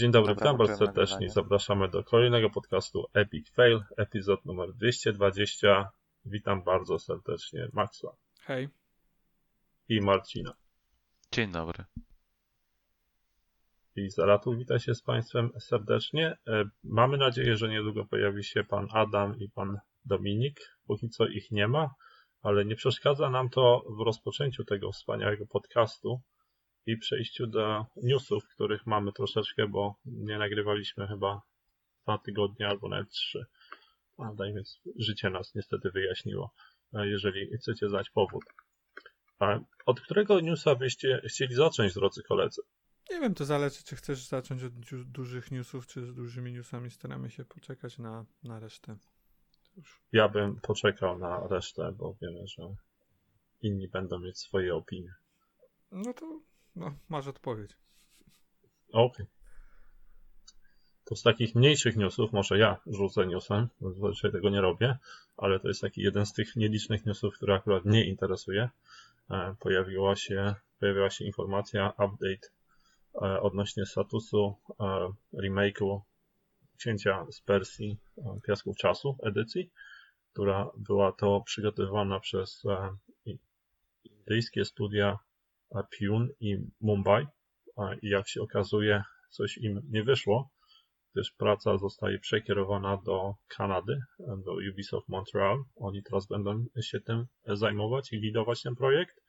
Dzień dobry, witam bardzo serdecznie. Zapraszamy do kolejnego podcastu Epic Fail, epizod numer 220. Witam bardzo serdecznie Maxła. Hej. I Marcina. Dzień dobry. I Zaratu, witam się z Państwem serdecznie. E, mamy nadzieję, że niedługo pojawi się Pan Adam i Pan Dominik. Póki co ich nie ma, ale nie przeszkadza nam to w rozpoczęciu tego wspaniałego podcastu i przejściu do newsów, których mamy troszeczkę, bo nie nagrywaliśmy chyba dwa tygodnie albo nawet trzy. Prawda, więc życie nas niestety wyjaśniło, e, jeżeli chcecie znać powód. Od którego newsa byście chcieli zacząć, drodzy koledzy? Nie wiem, to zależy, czy chcesz zacząć od dużych newsów, czy z dużymi newsami staramy się poczekać na, na resztę. Już. Ja bym poczekał na resztę, bo wiemy, że inni będą mieć swoje opinie. No to no, masz odpowiedź. Okej. Okay. To z takich mniejszych newsów, może ja rzucę newsem, zazwyczaj tego nie robię, ale to jest taki jeden z tych nielicznych newsów, który akurat mnie interesuje. E, pojawiła się, pojawiła się informacja, update e, odnośnie statusu e, remake'u Księcia z Persji Piasków Czasu edycji, która była to przygotowana przez indyjskie studia Pune i Mumbai i jak się okazuje coś im nie wyszło, gdyż praca zostaje przekierowana do Kanady, do Ubisoft Montreal. Oni teraz będą się tym zajmować i lidować ten projekt.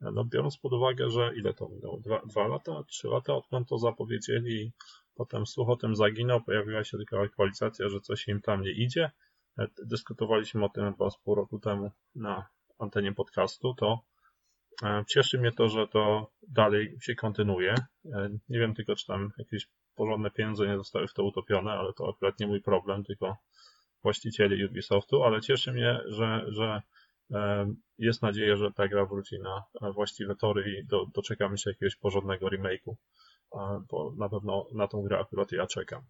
No, biorąc pod uwagę, że ile to minęło? Dwa, dwa lata, trzy lata, odkąd to zapowiedzieli, potem słuch o tym zaginął, pojawiła się tylko aktualizacja, że coś im tam nie idzie. Dyskutowaliśmy o tym chyba z pół roku temu na antenie podcastu, to E, cieszy mnie to, że to dalej się kontynuuje. E, nie wiem tylko, czy tam jakieś porządne pieniądze nie zostały w to utopione, ale to akurat nie mój problem, tylko właścicieli Ubisoftu, ale cieszy mnie, że, że e, jest nadzieja, że ta gra wróci na właściwe tory i do, doczekamy się jakiegoś porządnego remake'u, bo na pewno na tą grę akurat ja czekam.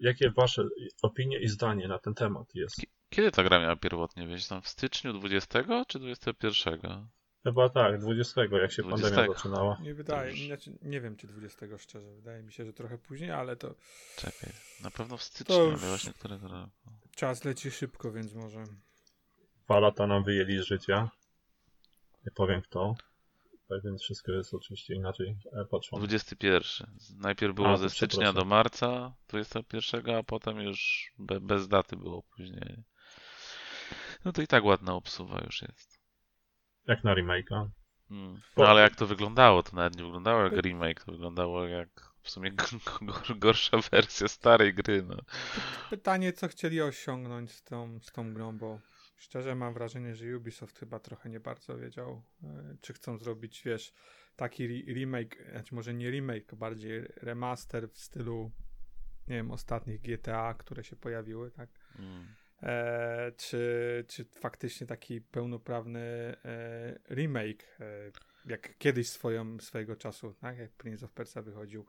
Jakie wasze opinie i zdanie na ten temat jest? Kiedy ta gra miała pierwotnie wyjść? Tam w styczniu 20 czy 21? Chyba tak, 20, jak się 20. pandemia zaczynała. Nie wydaje, już... znaczy, nie wiem czy 20 szczerze, wydaje mi się, że trochę później, ale to... Czekaj, na pewno w styczniu, to właśnie którego roku. Czas leci szybko, więc może... Dwa lata nam wyjęli z życia. Nie powiem kto. Tak więc wszystko jest oczywiście inaczej patrzone. 21. Najpierw było a, ze stycznia do marca 21, a potem już be, bez daty było później. No to i tak ładna obsuwa już jest. Jak na remake'a. Hmm. No ale jak to wyglądało? To nawet nie wyglądało jak remake, to wyglądało jak w sumie gorsza wersja starej gry. No. Pytanie, co chcieli osiągnąć z tą, z tą grą, bo szczerze mam wrażenie, że Ubisoft chyba trochę nie bardzo wiedział, e, czy chcą zrobić, wiesz, taki remake, znaczy może nie remake, bardziej remaster w stylu, nie wiem, ostatnich GTA, które się pojawiły, tak? Hmm e, czy, czy faktycznie taki pełnoprawny e, remake, e, jak kiedyś swoją, swojego czasu, tak? jak Prince of Persia wychodził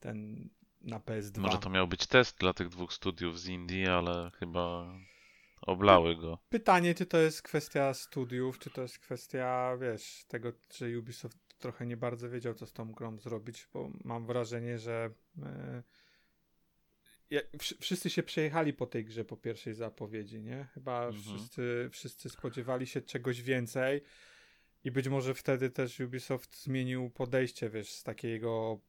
ten na PS2. Może to miał być test dla tych dwóch studiów z Indii, ale chyba oblały go. Pytanie, czy to jest kwestia studiów, czy to jest kwestia, wiesz, tego, że Ubisoft trochę nie bardzo wiedział, co z tą grą zrobić, bo mam wrażenie, że e, ja, wszyscy się przejechali po tej grze po pierwszej zapowiedzi, nie? Chyba mhm. wszyscy, wszyscy spodziewali się czegoś więcej i być może wtedy też Ubisoft zmienił podejście, wiesz, z takiego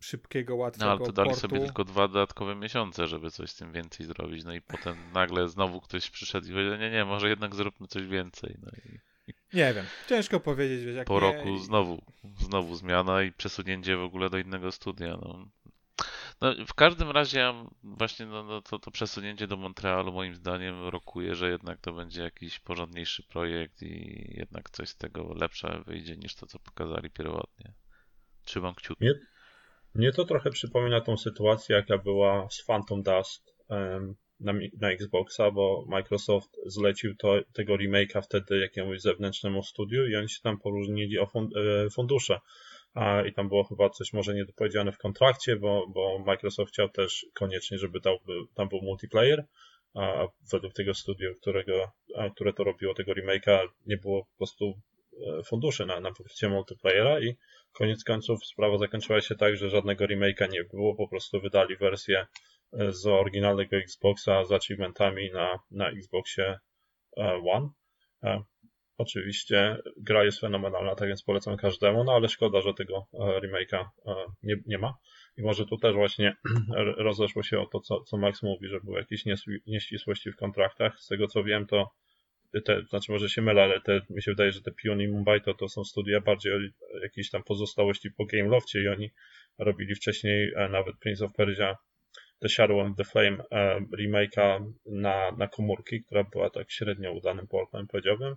szybkiego, łatwego No ale to dali portu. sobie tylko dwa dodatkowe miesiące, żeby coś z tym więcej zrobić, no i potem nagle znowu ktoś przyszedł i powiedział, nie, nie, może jednak zróbmy coś więcej, no i... Nie wiem, ciężko powiedzieć, wiesz, jak Po nie... roku znowu, znowu zmiana i przesunięcie w ogóle do innego studia, no. No, w każdym razie właśnie no, no, to, to przesunięcie do Montrealu moim zdaniem rokuje, że jednak to będzie jakiś porządniejszy projekt i jednak coś z tego lepsze wyjdzie niż to, co pokazali pierwotnie. Trzymam kciuki. Mnie, mnie to trochę przypomina tą sytuację, jaka była z Phantom Dust um, na, na Xboxa, bo Microsoft zlecił to, tego remake'a wtedy jakiemuś zewnętrznemu studiu i oni się tam poróżnili o e, fundusze i tam było chyba coś może niedopowiedziane w kontrakcie, bo, bo Microsoft chciał też koniecznie, żeby tam, tam był multiplayer, a według tego studiu, którego, które to robiło, tego remake'a, nie było po prostu e, funduszy na, na pokrycie multiplayera i koniec końców sprawa zakończyła się tak, że żadnego remake'a nie było, po prostu wydali wersję e, z oryginalnego Xboxa z achievementami na, na Xboxie e, One. Oczywiście gra jest fenomenalna, tak więc polecam każdemu, no ale szkoda, że tego remake'a nie, nie ma. I może tu też właśnie rozeszło się o to, co, co Max mówi, że były jakieś nieścisłości w kontraktach. Z tego co wiem, to te, znaczy może się mylę, ale te, mi się wydaje, że te Pion i Mumbai to, to są studia bardziej o jakiejś tam pozostałości po Game Loftie i oni robili wcześniej e, nawet Prince of Persia The Shadow and the Flame e, remake'a na, na komórki, która była tak średnio udanym portem, powiedziałbym.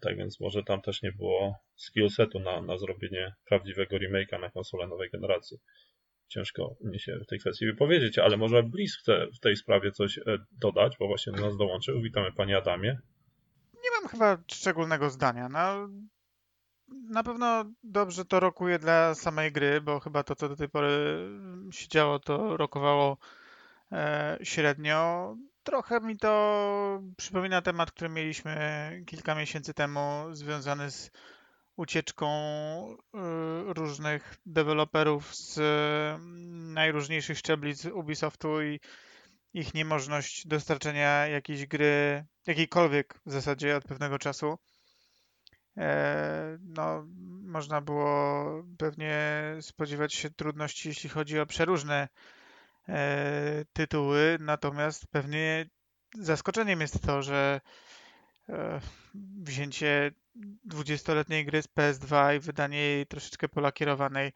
Tak więc może tam też nie było skillsetu na, na zrobienie prawdziwego remake'a na konsolę nowej generacji. Ciężko mi się w tej kwestii wypowiedzieć, ale może Bliss chce w tej sprawie coś e, dodać, bo właśnie do nas dołączył. Witamy Panie Adamie. Nie mam chyba szczególnego zdania. No, na pewno dobrze to rokuje dla samej gry, bo chyba to, co do tej pory się działo, to rokowało e, średnio. Trochę mi to przypomina temat, który mieliśmy kilka miesięcy temu, związany z ucieczką y, różnych deweloperów z mm, najróżniejszych szczebli z Ubisoftu i ich niemożność dostarczenia jakiejś gry, jakiejkolwiek w zasadzie od pewnego czasu. E, no, można było pewnie spodziewać się trudności, jeśli chodzi o przeróżne tytuły, natomiast pewnie zaskoczeniem jest to, że e, wzięcie 20-letniej gry z PS2 i wydanie jej troszeczkę polakierowanej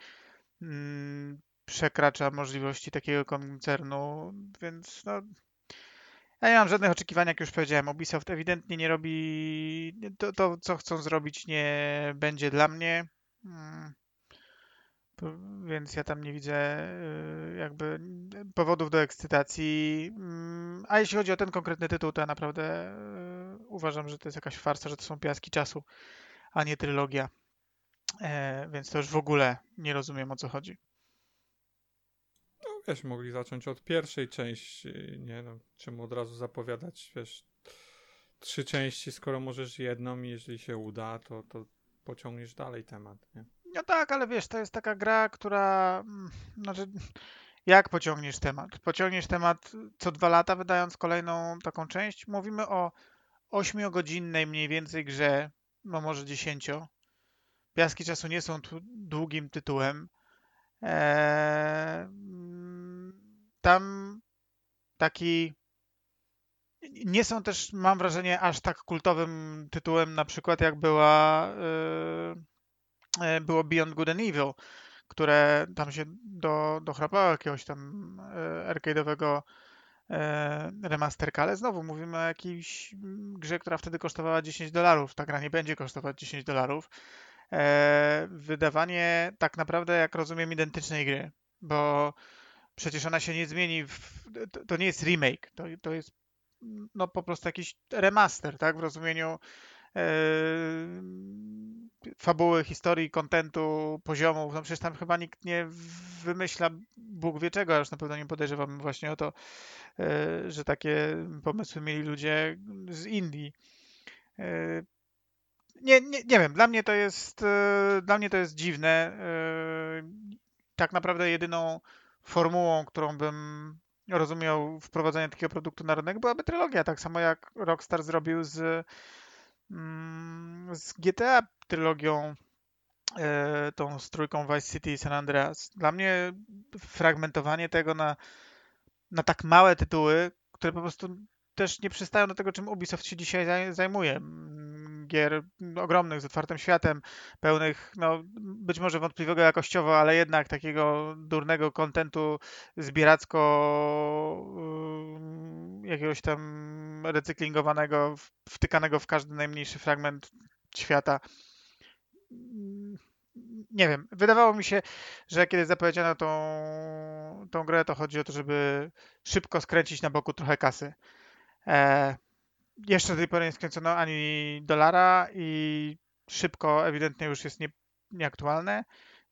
mm, przekracza możliwości takiego koncernu, więc no, ja nie mam żadnych oczekiwań, jak już powiedziałem. Ubisoft ewidentnie nie robi to, to co chcą zrobić, nie będzie dla mnie. Więc ja tam nie widzę y, jakby powodów do ekscytacji. Mm, a jeśli chodzi o ten konkretny tytuł, to ja naprawdę y, uważam, że to jest jakaś farsa, że to są piaski czasu, a nie trylogia. E, więc to już w ogóle nie rozumiem o co chodzi. No wiesz, mogli zacząć od pierwszej części, nie no, czemu od razu zapowiadać, wiesz, trzy części, skoro możesz jedną i jeżeli się uda, to, to pociągniesz dalej temat, nie? No tak, ale wiesz, to jest taka gra, która. Mm, znaczy, jak pociągniesz temat? Pociągniesz temat co dwa lata, wydając kolejną taką część. Mówimy o ośmiogodzinnej mniej więcej grze, no może dziesięcio. Piaski czasu nie są długim tytułem. Eee, tam taki. Nie są też, mam wrażenie, aż tak kultowym tytułem, na przykład jak była. E, było Beyond Good and Evil, które tam się do, dochrapało jakiegoś tam e, arcade'owego e, remasterka, ale znowu mówimy o jakiejś grze, która wtedy kosztowała 10 dolarów. Ta gra nie będzie kosztować 10 dolarów. Wydawanie tak naprawdę, jak rozumiem, identycznej gry, bo przecież ona się nie zmieni. W, to nie jest remake, to, to jest no po prostu jakiś remaster, tak? W rozumieniu fabuły, historii, kontentu, poziomów. No przecież tam chyba nikt nie wymyśla Bóg wie czego, a już na pewno nie podejrzewam właśnie o to, e, że takie pomysły mieli ludzie z Indii. E, nie, nie, nie wiem, dla mnie to jest dla mnie to jest dziwne. Tak naprawdę jedyną formułą, którą bym rozumiał wprowadzenie takiego produktu na rynek byłaby trylogia, tak samo jak Rockstar zrobił z z GTA trylogią, e, tą trójką Vice City i San Andreas. Dla mnie fragmentowanie tego na, na tak małe tytuły, które po prostu też nie przystają do tego, czym Ubisoft się dzisiaj zajmuje. Mm, gier ogromnych, z otwartym światem, pełnych, no być może wątpliwego jakościowo, ale jednak takiego durnego kontentu zbieracko jakiegoś tam recyklingowanego, wtykanego w każdy najmniejszy fragment świata. Nie wiem, wydawało mi się, że kiedy zapowiedziano tą, tą grę, to chodzi o to, żeby szybko skręcić na boku trochę kasy. E, jeszcze do tej pory nie skręcono ani dolara i szybko ewidentnie już jest nie, nieaktualne,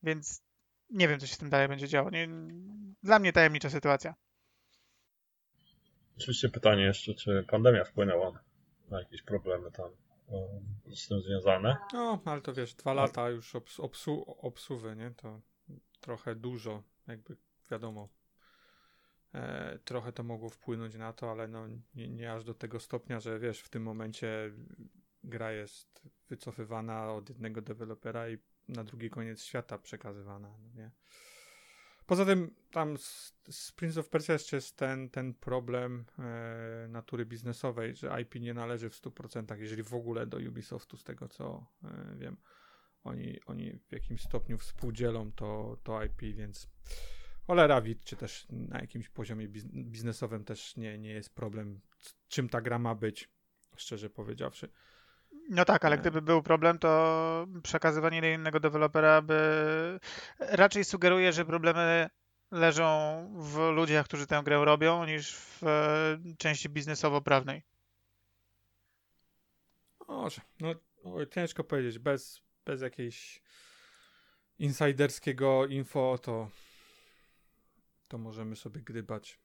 więc nie wiem, co się z tym dalej będzie działo. Nie, dla mnie tajemnicza sytuacja. Oczywiście pytanie jeszcze, czy pandemia wpłynęła na jakieś problemy tam e, z tym związane. No, ale to wiesz, dwa lata już obs obsu obsuwy, nie? To trochę dużo, jakby wiadomo. E, trochę to mogło wpłynąć na to, ale no nie, nie aż do tego stopnia, że wiesz, w tym momencie gra jest wycofywana od jednego dewelopera i na drugi koniec świata przekazywana, no nie? Poza tym tam z, z Prince of Persia jeszcze jest ten, ten problem e, natury biznesowej, że IP nie należy w 100%, jeżeli w ogóle do Ubisoftu, z tego co e, wiem. Oni, oni w jakimś stopniu współdzielą to, to IP, więc cholera wid, czy też na jakimś poziomie biz, biznesowym też nie, nie jest problem, czym ta gra ma być, szczerze powiedziawszy. No tak, ale gdyby był problem, to przekazywanie do innego dewelopera by raczej sugeruje, że problemy leżą w ludziach, którzy tę grę robią, niż w e, części biznesowo-prawnej. Może, no ciężko powiedzieć, bez, bez jakiejś insiderskiego info, to to możemy sobie gdybać.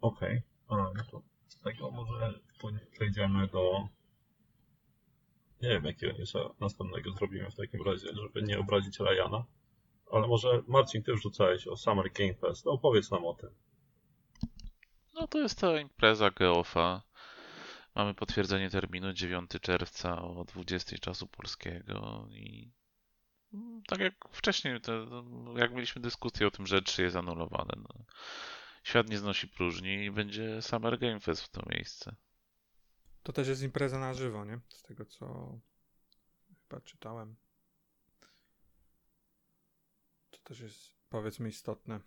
Okej. Okay. No to z tego może przejdziemy do. Nie wiem, jakiego newsa następnego zrobimy w takim razie, żeby nie obrazić Ryana. Ale może Marcin, ty wrzucałeś o Summer Game Fest. No opowiedz nam o tym. No to jest ta impreza Geofa. Mamy potwierdzenie terminu 9 czerwca o 20 czasu polskiego i tak jak wcześniej, jak mieliśmy dyskusję o tym, że 3 jest anulowane. No. Świat nie znosi próżni i będzie Summer Game Fest w to miejsce. To też jest impreza na żywo, nie? Z tego co chyba czytałem. To też jest powiedzmy istotne.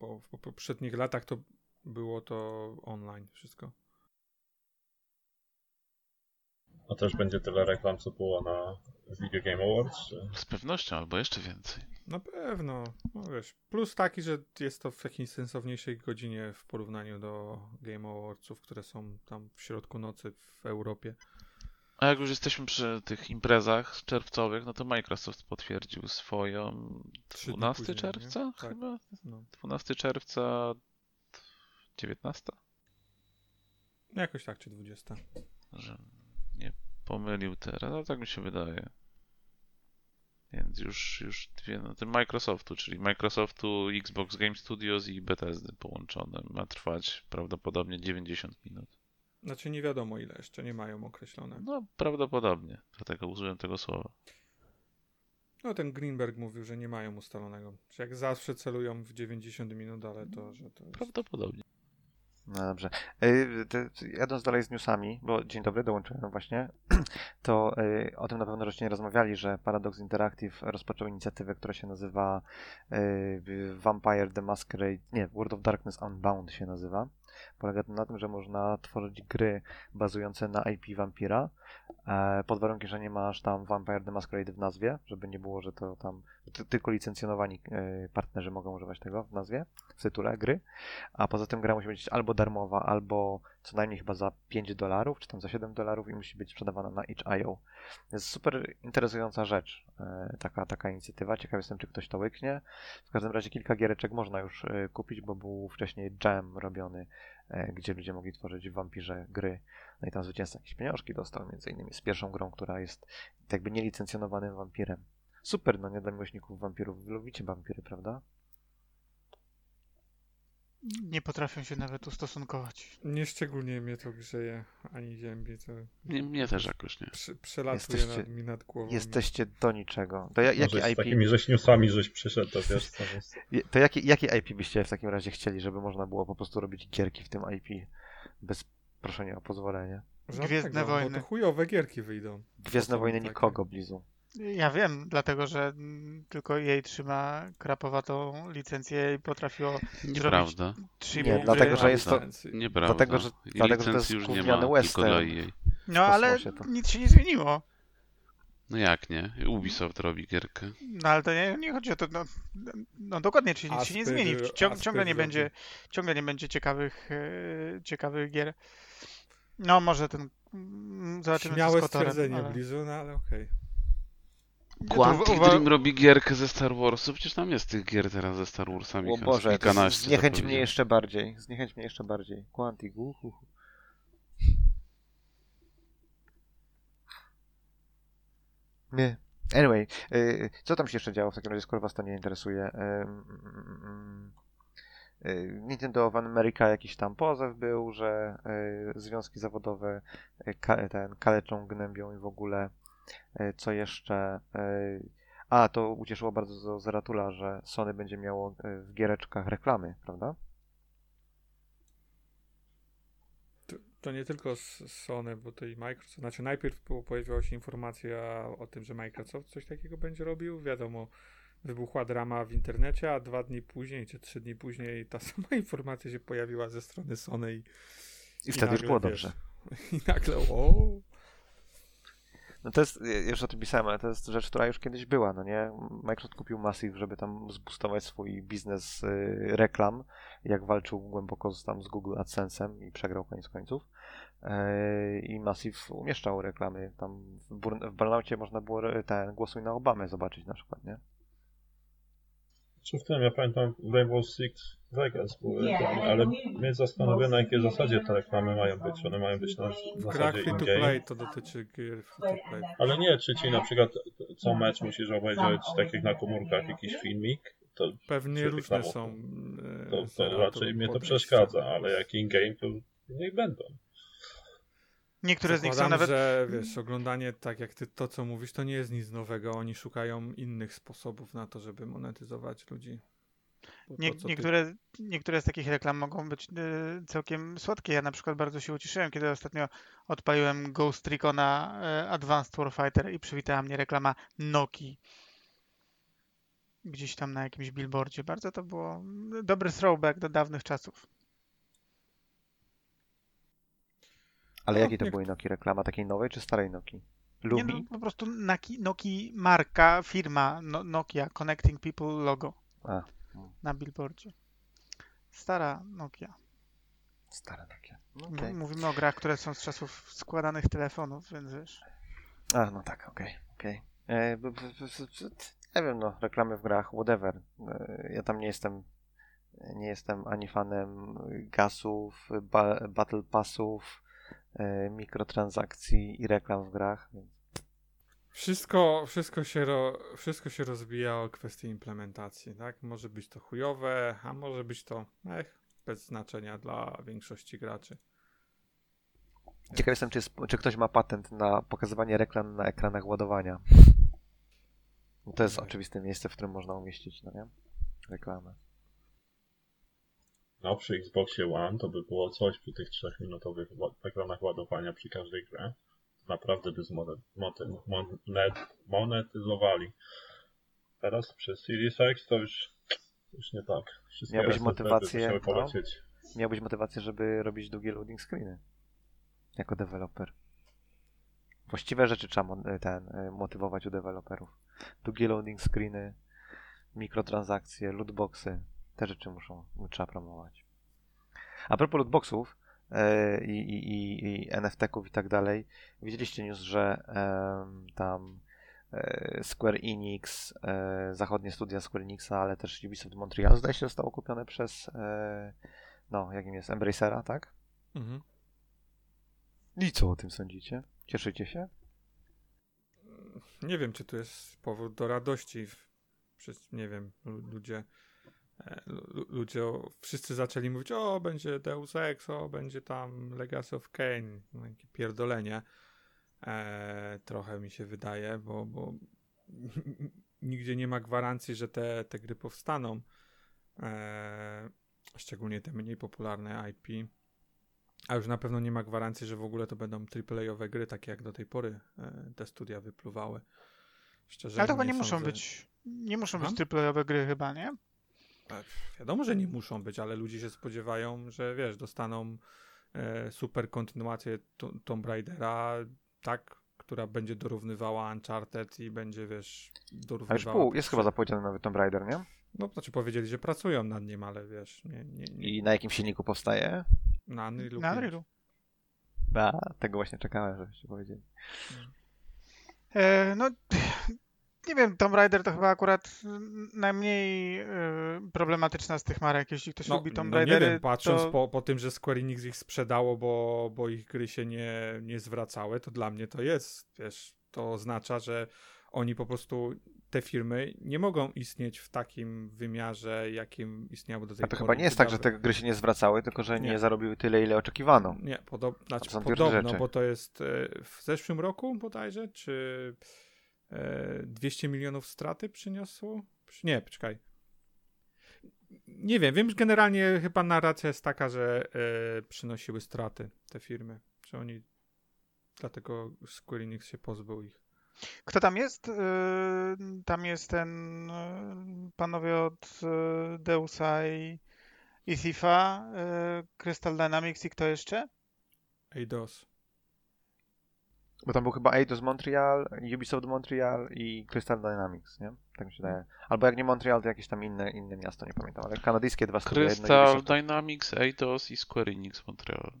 Bo w poprzednich latach to było to online wszystko. A też będzie tyle reklam, co było na Video Game Awards? Czy... Z pewnością, albo jeszcze więcej. Na pewno. No wiesz, plus taki, że jest to w jakiejś sensowniejszej godzinie w porównaniu do Game Awardsów, które są tam w środku nocy w Europie. A jak już jesteśmy przy tych imprezach czerwcowych, no to Microsoft potwierdził swoją Trzy dni 12 później, czerwca nie? Tak. chyba? No. 12 czerwca 19? Jakoś tak, czy 20. Że pomylił teraz, ale tak mi się wydaje. Więc już, już dwie, no ten Microsoftu, czyli Microsoftu, Xbox Game Studios i Bethesdy połączone. Ma trwać prawdopodobnie 90 minut. Znaczy nie wiadomo ile jeszcze, nie mają określone. No prawdopodobnie, dlatego użyłem tego słowa. No ten Greenberg mówił, że nie mają ustalonego. Że jak zawsze celują w 90 minut, ale to, że to jest... Prawdopodobnie. No dobrze. Y, Jadąc dalej z newsami, bo dzień dobry, dołączyłem właśnie, to y, o tym na pewno żeście rozmawiali, że Paradox Interactive rozpoczął inicjatywę, która się nazywa y, Vampire the Masquerade, nie, World of Darkness Unbound się nazywa. Polega to na tym, że można tworzyć gry bazujące na IP Vampira, e, pod warunkiem, że nie masz tam Vampire the Masquerade w nazwie, żeby nie było, że to tam ty, tylko licencjonowani e, partnerzy mogą używać tego w nazwie, w tytule gry. A poza tym gra musi być albo darmowa, albo co najmniej chyba za 5 dolarów, czy tam za 7 dolarów i musi być sprzedawana na itch.io. Jest super interesująca rzecz, e, taka, taka inicjatywa. Ciekaw jestem, czy ktoś to łyknie. W każdym razie kilka giereczek można już e, kupić, bo był wcześniej jam robiony, e, gdzie ludzie mogli tworzyć w wampirze gry. No i tam zwycięzca jakieś pieniążki dostał, między innymi z pierwszą grą, która jest jakby nielicencjonowanym wampirem. Super, no nie dla miłośników wampirów. Lubicie wampiry, prawda? Nie potrafią się nawet ustosunkować. Nieszczególnie mnie to grzeje, ani ziębi, to Nie, mnie też jakoś nie. prze, przelatuje Jesteście- nad, mi nad głową. Jesteście do niczego. To ja, jaki IP, takimi żeś newsami żeś przyszedł, to wiesz co jest. to jaki, jaki IP byście w takim razie chcieli, żeby można było po prostu robić gierki w tym IP bez proszenia o pozwolenie? Żadnego, Gwiezdne Bo Wojny. to chujowe gierki wyjdą. Gwiezdne wojny nikogo, Blizu. Ja wiem, dlatego że tylko jej trzyma krapowatą licencję i potrafiło Nieprawda. 3,5 Nie, gry. dlatego, że jest to- Nieprawda. Dlatego, że- I dlatego, że to jest już nie ma, tylko dla EA. No ale nic się nie zmieniło. No jak nie? Ubisoft robi gierkę. No ale to nie, nie chodzi o to. No, no dokładnie, czyli nic się nie zmieni. Asper ciągle nie będzie, ciągle nie będzie ciekawych, e, ciekawych gier. No może ten. Zobaczymy co Śmiałe z Kotorem, stwierdzenie ale... Blizu, no ale okej. Quantic uwa- Dream robi gierkę ze Star Warsu, przecież tam jest tych gier teraz ze Star Warsami. O Boże, kilkanaście zniechęć mnie jeszcze bardziej. Zniechęć mnie jeszcze bardziej. Quantic, uhuhu. Nie. Anyway, y, co tam się jeszcze działo w takim razie, skoro was to nie interesuje? Ym, mm, mm, y, Nintendo of America jakiś tam pozew był, że y, związki zawodowe y, ka, ten, kaleczą, gnębią i w ogóle. Y, co jeszcze? Y, a, to ucieszyło bardzo Zeratula, że Sony będzie miało y, w giereczkach reklamy, prawda? To, to nie tylko Sony, bo to i Microsoft. Znaczy najpierw było, pojawiła się informacja o tym, że Microsoft coś takiego będzie robił. Wiadomo, wybuchła drama w internecie, a dwa dni później, czy trzy dni później ta sama informacja się pojawiła ze strony Sony i, I wtedy już nagle, było wiesz, dobrze. I nagle, o, No to jest, już o tym pisałem, ale to jest rzecz, która już kiedyś była, no nie? Microsoft kupił Massive, żeby tam zboostować swój biznes y, reklam, jak walczył głęboko z, tam z Google AdSense'em i przegrał koniec końców. E, I Massive umieszczał reklamy. Tam w, w Burnoutie można było re- ten głosuj na Obamę zobaczyć na przykład, nie? Czy w tym, ja pamiętam Rainbow Six Vegas były reklamy, ale mnie zastanawia na jakiej zasadzie te reklamy mają być. Czy one mają być na grach zasadzie free to in-game? play to dotyczy gier free to play. Ale nie, czy ci na przykład co mecz musisz obejrzeć, tak jak na komórkach, jakiś filmik, to, Pewnie różne są. e, to, za to raczej mnie to przeszkadza, ale jak in-game, to niech będą. Niektóre z nich są nawet... że wiesz, oglądanie tak jak ty to, co mówisz, to nie jest nic nowego. Oni szukają innych sposobów na to, żeby monetyzować ludzi. Bo Nie, to, co ty- niektóre, niektóre z takich reklam mogą być y, całkiem słodkie. Ja na przykład bardzo się ucieszyłem, kiedy ostatnio odpaliłem Ghost Recona y, Advanced Warfighter i przywitała mnie reklama Nokii. Gdzieś tam na jakimś billboardzie. Bardzo to było mm, dobry throwback do dawnych czasów. Ale No, jakiej to jak- były Noki reklama? Takiej nowej czy starej Noki? Nie, Lubi? no, po prostu Naki, Noki marka, firma no, Nokia, Connecting People logo A, na billboardzie. Stara Nokia. stara Nokia. No, okej. Mówimy o grach, które są z czasów składanych telefonów, więc wiesz. A, no tak, okej, okej. E, b- b- b- b- Nie wiem, no, reklamy w grach, whatever. E, Ja tam nie jestem, nie jestem ani fanem gasów, ba battle passów, e, mikrotransakcji i reklam w grach, Wszystko, wszystko, się ro, wszystko się rozbija o kwestię implementacji, tak? Może być to chujowe, a może być to ech, bez znaczenia dla większości graczy. ciekaw jestem, czy, jest, czy ktoś ma patent na pokazywanie reklam na ekranach ładowania. No To jest Nie. oczywiste miejsce, w którym można umieścić, no nie? Reklamę. No przy Xboxie One to by było coś przy tych trzech minutowych wa- ekranach ładowania przy każdej grze. Naprawdę by zmonet, monet, monet, monetyzowali. Teraz przy Series X to już, już nie tak. Wszystkie Miałbyś SSD motywację, no. Miałbyś motywację, żeby robić długie loading screeny. Jako deweloper. Właściwe rzeczy trzeba mon- ten, y, motywować u deweloperów. Długie loading screeny, mikrotransakcje, lootboxy. Te rzeczy muszą, trzeba promować. A propos lootboxów e, i, i, i, i NFT-ków i tak dalej, widzieliście news, że tam e, Square Enix, e, zachodnie studia Square Enixa, ale też Ubisoft Montreal, zdaje się, zostało kupione przez no, jakim jest Embracera, tak? Mhm. I co o tym sądzicie? Cieszycie się? Nie wiem, czy to jest powód do radości. Przez, nie wiem, lu- ludzie, lu- ludzie, o- wszyscy zaczęli mówić, o, będzie Deus Ex, o, będzie tam Legacy of Kain, no, jakie pierdolenie. E, trochę mi się wydaje, bo, bo nigdzie nie ma gwarancji, że te, te gry powstaną. E, szczególnie te mniej popularne IP. A już na pewno nie ma gwarancji, że w ogóle to będą AAA-owe gry, takie jak do tej pory e, te studia wypluwały. Szczerze Ale to chyba nie muszą sądzę- być. Nie muszą być triplejowe gry chyba, nie? E, Wiadomo, że nie muszą być, ale ludzie się spodziewają, że wiesz, dostaną e, super kontynuację to- Tomb Raidera, tak, która będzie dorównywała Uncharted i będzie, wiesz, A już dorównywała... pół, jest chyba zapowiedziany nowy Tomb Raider, nie? No, znaczy powiedzieli, że pracują nad nim, ale wiesz, nie, nie, nie I na jakim silniku powstaje? na Unrealu Na 5. Unrealu. A, tego właśnie czekałem, żebyście powiedzieli. E, no, nie wiem, Tomb Raider to chyba akurat najmniej y, problematyczna z tych marek. Jeśli ktoś No, lubi Tomb no nie Raidery, wiem, patrząc to... po, po tym, że Square Enix ich sprzedało, bo, bo ich gry się nie, nie zwracały, to dla mnie to jest, wiesz, to oznacza, że oni po prostu, te firmy nie mogą istnieć w takim wymiarze, jakim istniały do tej A to pory. chyba nie jest tak, że te gry się nie zwracały, tylko że nie, Nie. zarobiły tyle, ile oczekiwano. Nie, podob, znaczy, To są podobno, rzeczy. bo to jest e, w zeszłym roku bodajże, czy 200 milionów straty przyniosło? Przy- Nie, poczekaj. Nie wiem, wiem, że generalnie chyba narracja jest taka, że e, przynosiły straty te firmy, że oni dlatego Square Enix się pozbył ich. Kto tam jest? Y, Tam jest ten y, panowie od Deusa i, i Thifa, Crystal Dynamics i kto jeszcze? Eidos. Bo tam był chyba Eidos Montreal, Ubisoft Montreal i Crystal Dynamics, nie? Tak mi się wydaje. Albo jak nie Montreal, to jakieś tam inne, inne miasto, nie pamiętam, ale kanadyjskie dwa studia, Crystal. Dynamics, Eidos i Square Enix Montreal.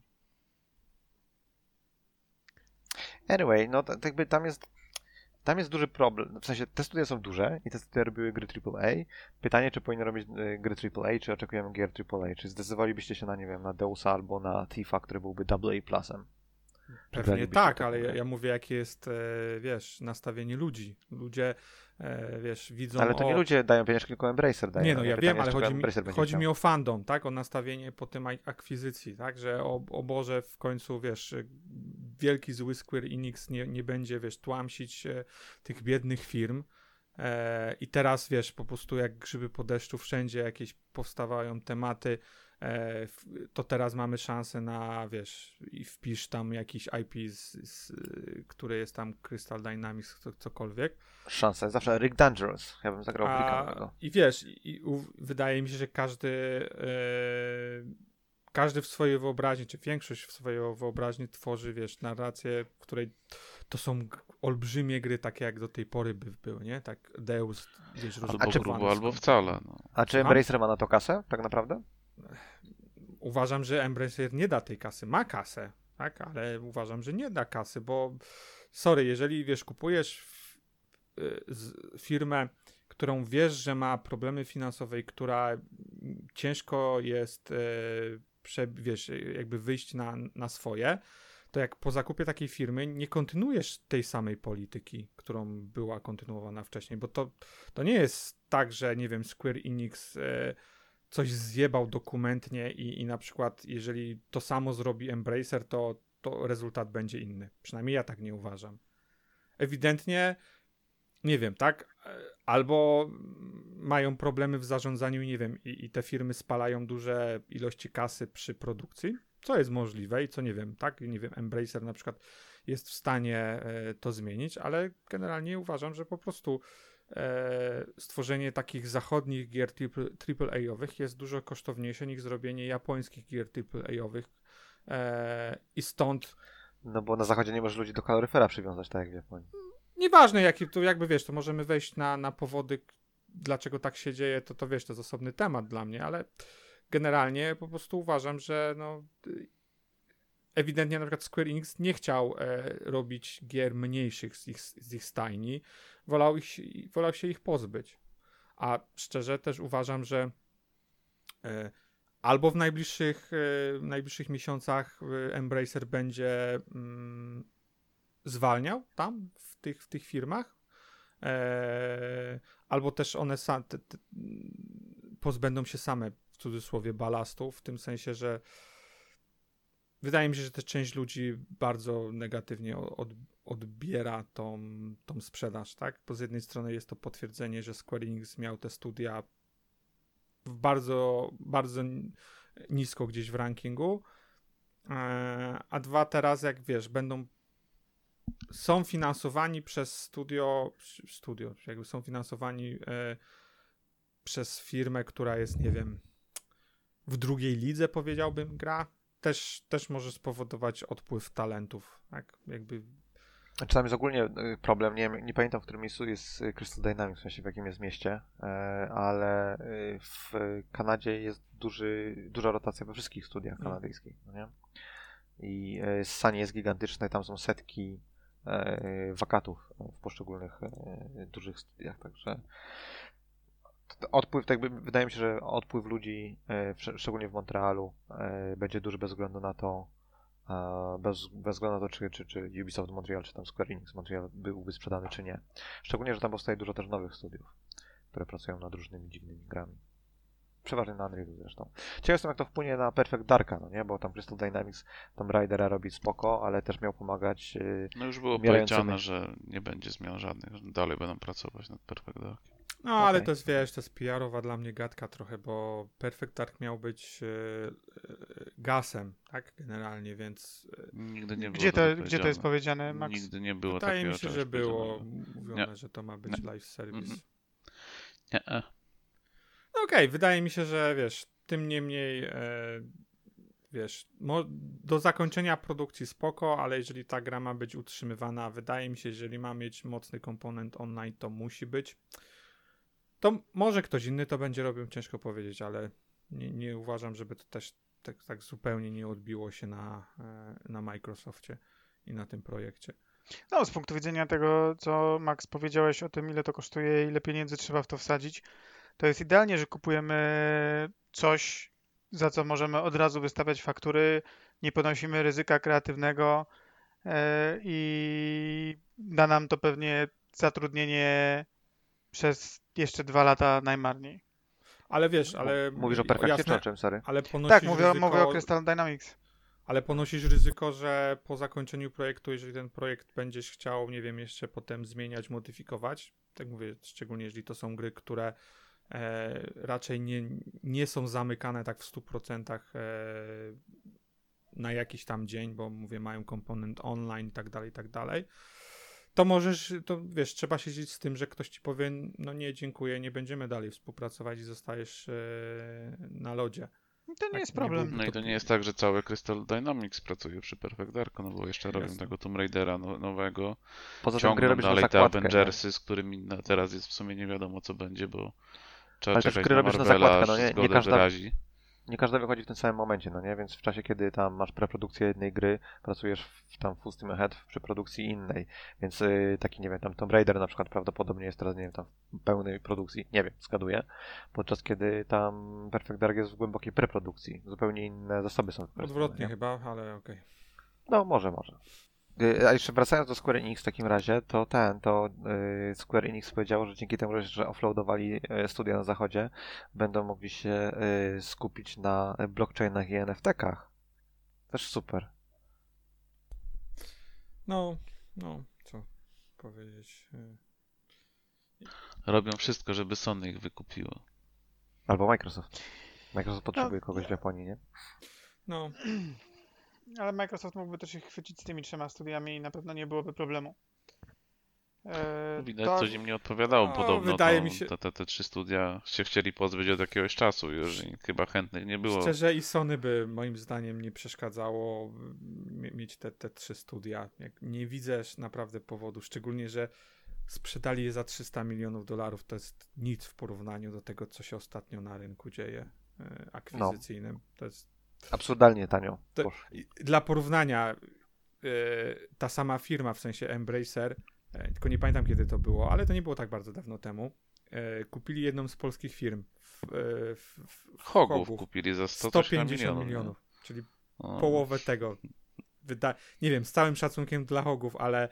Anyway, no to jakby tam jest tam jest duży problem. W sensie te studia są duże i te studia robiły gry AAA. Pytanie, czy powinny robić y, gry AAA, czy oczekujemy gier AAA? Czy zdecydowalibyście się na, nie wiem, na Deusa albo na Thiefa, który byłby AA plusem? Pewnie tak, taką ale ja, ja mówię, jakie jest, e, wiesz, nastawienie ludzi. Ludzie, e, wiesz, widzą. Ale to nie o, ludzie dają pieniążki, tylko Embracer daje. Nie, no ja wiem, ale chodzi, mi, chodzi mi o fandom, tak? O nastawienie po tym ak- akwizycji, tak? Że o, o Boże, w końcu, wiesz, wielki zły Square Enix nie, nie będzie, wiesz, tłamsić e, tych biednych firm. E, I teraz, wiesz, po prostu jak grzyby po deszczu wszędzie jakieś powstawają tematy, to teraz mamy szansę na, wiesz, i wpisz tam jakiś IP, z, z, który jest tam Crystal Dynamics, co, cokolwiek. Szansa jest zawsze Rick Dangerous. Ja bym zagrał A. I wiesz, i, wydaje mi się, że każdy e, każdy w swojej wyobraźni, czy większość w swojej wyobraźni tworzy, wiesz, narrację, w której to są olbrzymie gry, takie jak do tej pory by były, nie? Tak Deus, wiesz, Albo grubo, albo wcale. No. A czy? Embracer ma na to kasę, tak naprawdę? Uważam, że Embracer nie da tej kasy. Ma kasę, tak? Ale uważam, że nie da kasy, bo sorry, jeżeli, wiesz, kupujesz y, firmę, którą wiesz, że ma problemy finansowe i która ciężko jest, e, prze, wiesz, jakby wyjść na, na swoje, to jak po zakupie takiej firmy nie kontynuujesz tej samej polityki, którą była kontynuowana wcześniej, bo to, to nie jest tak, że nie wiem, Square Enix e, coś zjebał dokumentnie i, i na przykład jeżeli to samo zrobi Embracer, to, to rezultat będzie inny. Przynajmniej ja tak nie uważam. Ewidentnie, nie wiem, tak? Albo mają problemy w zarządzaniu, nie wiem, i, i te firmy spalają duże ilości kasy przy produkcji, co jest możliwe i co nie wiem, tak? Nie wiem, Embracer na przykład jest w stanie e, to zmienić, ale generalnie uważam, że po prostu stworzenie takich zachodnich gier AAA-owych jest dużo kosztowniejsze niż zrobienie japońskich gier AAA-owych e, i stąd No bo na zachodzie nie możesz ludzi do kaloryfera przywiązać, tak jak w Japonii. nieważne jaki, to jakby wiesz, to możemy wejść na, na powody, dlaczego tak się dzieje, to to wiesz, to jest osobny temat dla mnie, ale generalnie po prostu uważam, że no y, ewidentnie na przykład Square Enix nie chciał e, robić gier mniejszych z ich, z ich stajni, wolał, ich, wolał się ich pozbyć. A szczerze też uważam, że e, albo w najbliższych, e, najbliższych miesiącach e, Embracer będzie mm, zwalniał tam w tych, w tych firmach, e, albo też one sam, te, te, pozbędą się same w cudzysłowie balastu, w tym sensie, że wydaje mi się, że też część ludzi bardzo negatywnie od, odbiera tą, tą sprzedaż, tak? Bo z jednej strony jest to potwierdzenie, że Square Enix miał te studia w bardzo, bardzo nisko gdzieś w rankingu, e, a dwa teraz, jak wiesz, będą są finansowani przez studio, studio, jakby są finansowani e, przez firmę, która jest, nie wiem, w drugiej lidze, powiedziałbym, gra, też, też może spowodować odpływ talentów, tak? Jakby Znaczy tam jest ogólnie y, problem, nie, nie pamiętam w którym miejscu jest y, Crystal Dynamics, w sensie w jakim jest mieście, e, ale w Kanadzie jest duży, duża rotacja we wszystkich studiach Mm. kanadyjskich, no nie? I Sunny jest gigantyczne, tam są setki e, wakatów w poszczególnych e, dużych studiach, także odpływ, tak jakby, wydaje mi się, że odpływ ludzi, e, szczególnie w Montrealu, e, będzie duży bez względu na to, e, bez, bez względu na to, czy, czy, czy Ubisoft Montreal, czy tam Square Enix Montreal byłby sprzedany, czy nie. Szczególnie, że tam powstaje dużo też nowych studiów, które pracują nad różnymi dziwnymi grami. Przeważnie na Unrealu zresztą. Ciekaw jestem, jak to wpłynie na Perfect Darka, no nie? Bo tam Crystal Dynamics Tomb Raidera robi spoko, ale też miał pomagać. Yy, no już było powiedziane, że nie będzie zmian żadnych, że dalej będą pracować nad Perfect Darkiem. No, okay. ale to jest, wiesz, to jest PR-owa dla mnie gadka trochę, bo Perfect Dark miał być yy, gasem, tak, generalnie, więc... Nigdy nie było gdzie to, gdzie to jest powiedziane, Max? Nigdy nie było Wydaje takiego mi się, że było mówione, nie. że to ma być nie. live service. Nie. -e. No okej, okay, wydaje mi się, że wiesz, tym niemniej e, wiesz, do zakończenia produkcji spoko, ale jeżeli ta gra ma być utrzymywana, wydaje mi się, że jeżeli ma mieć mocny komponent online, to musi być. To może ktoś inny to będzie robił, ciężko powiedzieć, ale nie, nie uważam, żeby to też tak, tak zupełnie nie odbiło się na, e, na Microsoftie i na tym projekcie. No, z punktu widzenia tego, co Max powiedziałeś o tym, ile to kosztuje, ile pieniędzy trzeba w to wsadzić, to jest idealnie, że kupujemy coś, za co możemy od razu wystawiać faktury, nie ponosimy ryzyka kreatywnego e, i da nam to pewnie zatrudnienie przez jeszcze dwa lata najmarniej. Ale wiesz, ale... Mówisz o perfekcie czy o czym, sorry? Ale tak, mówię, ryzyko, mówię o Crystal Dynamics. Ale ponosisz ryzyko, że po zakończeniu projektu, jeżeli ten projekt będziesz chciał, nie wiem, jeszcze potem zmieniać, modyfikować, tak mówię, szczególnie jeżeli to są gry, które e, raczej nie, nie są zamykane tak w 100% e, na jakiś tam dzień, bo mówię, mają komponent online i tak dalej, i tak dalej, to możesz, to wiesz, trzeba siedzieć z tym, że ktoś ci powie, no nie, dziękuję, nie będziemy dalej współpracować i zostajesz e, na lodzie. To nie tak, jest problem. Nie no i to nie jest tak, że całe Crystal Dynamics pracuje przy Perfect Dark, no bo jeszcze robią tego Tomb Raidera no, nowego. Poza tym dalej te Avengersy, nie? z którymi teraz jest w sumie nie wiadomo co będzie, bo trzeba Ale czekać też gry na robisz na Marvela, zakładkę, no nie, nie każda, wyrazi nie każda wychodzi w tym samym momencie, no nie? Więc w czasie, kiedy tam masz preprodukcję jednej gry, pracujesz w, tam full steam ahead przy produkcji innej. Więc yy, taki, nie wiem, tam Tomb Raider na przykład prawdopodobnie jest teraz, nie wiem, tam w pełnej produkcji, nie wiem, zgaduję. Podczas kiedy tam Perfect Dark jest w głębokiej preprodukcji. Zupełnie inne zasoby są. Odwrotnie chyba, ale okej. Okay. No, może, może. Y, a jeszcze wracając do Square Enix w takim razie, to ten, to y, Square Enix powiedziało, że dzięki temu, że offloadowali y, studia na zachodzie, będą mogli się skupić na blockchainach i NFT-kach. Też super. No, no, co powiedzieć. Robią wszystko, żeby Sony ich wykupiło. Albo Microsoft. Microsoft potrzebuje no. kogoś w Japonii, nie? No, ale Microsoft mógłby też ich chwycić z tymi trzema studiami i na pewno nie byłoby problemu. E, Widać, to... coś im nie odpowiadało no, podobno. Wydaje to, mi się... Te, te, te, trzy studia się chcieli pozbyć od jakiegoś czasu już i chyba chętnych nie było. Szczerze i Sony by moim zdaniem nie przeszkadzało mieć te, te trzy studia. Jak nie widzę naprawdę powodu, szczególnie, że sprzedali je za 300 milionów dolarów. To jest nic w porównaniu do tego, co się ostatnio na rynku dzieje e, akwizycyjnym. No. To jest Absurdalnie tanio. To, dla porównania, yy, ta sama firma, w sensie Embracer, yy, tylko nie pamiętam kiedy to było, ale to nie było tak bardzo dawno temu, yy, kupili jedną z polskich firm. W, w, w Hogów, Hogów kupili za 150 milionów. milionów czyli o. połowę tego. Wyda nie wiem, z całym szacunkiem dla Hogów, ale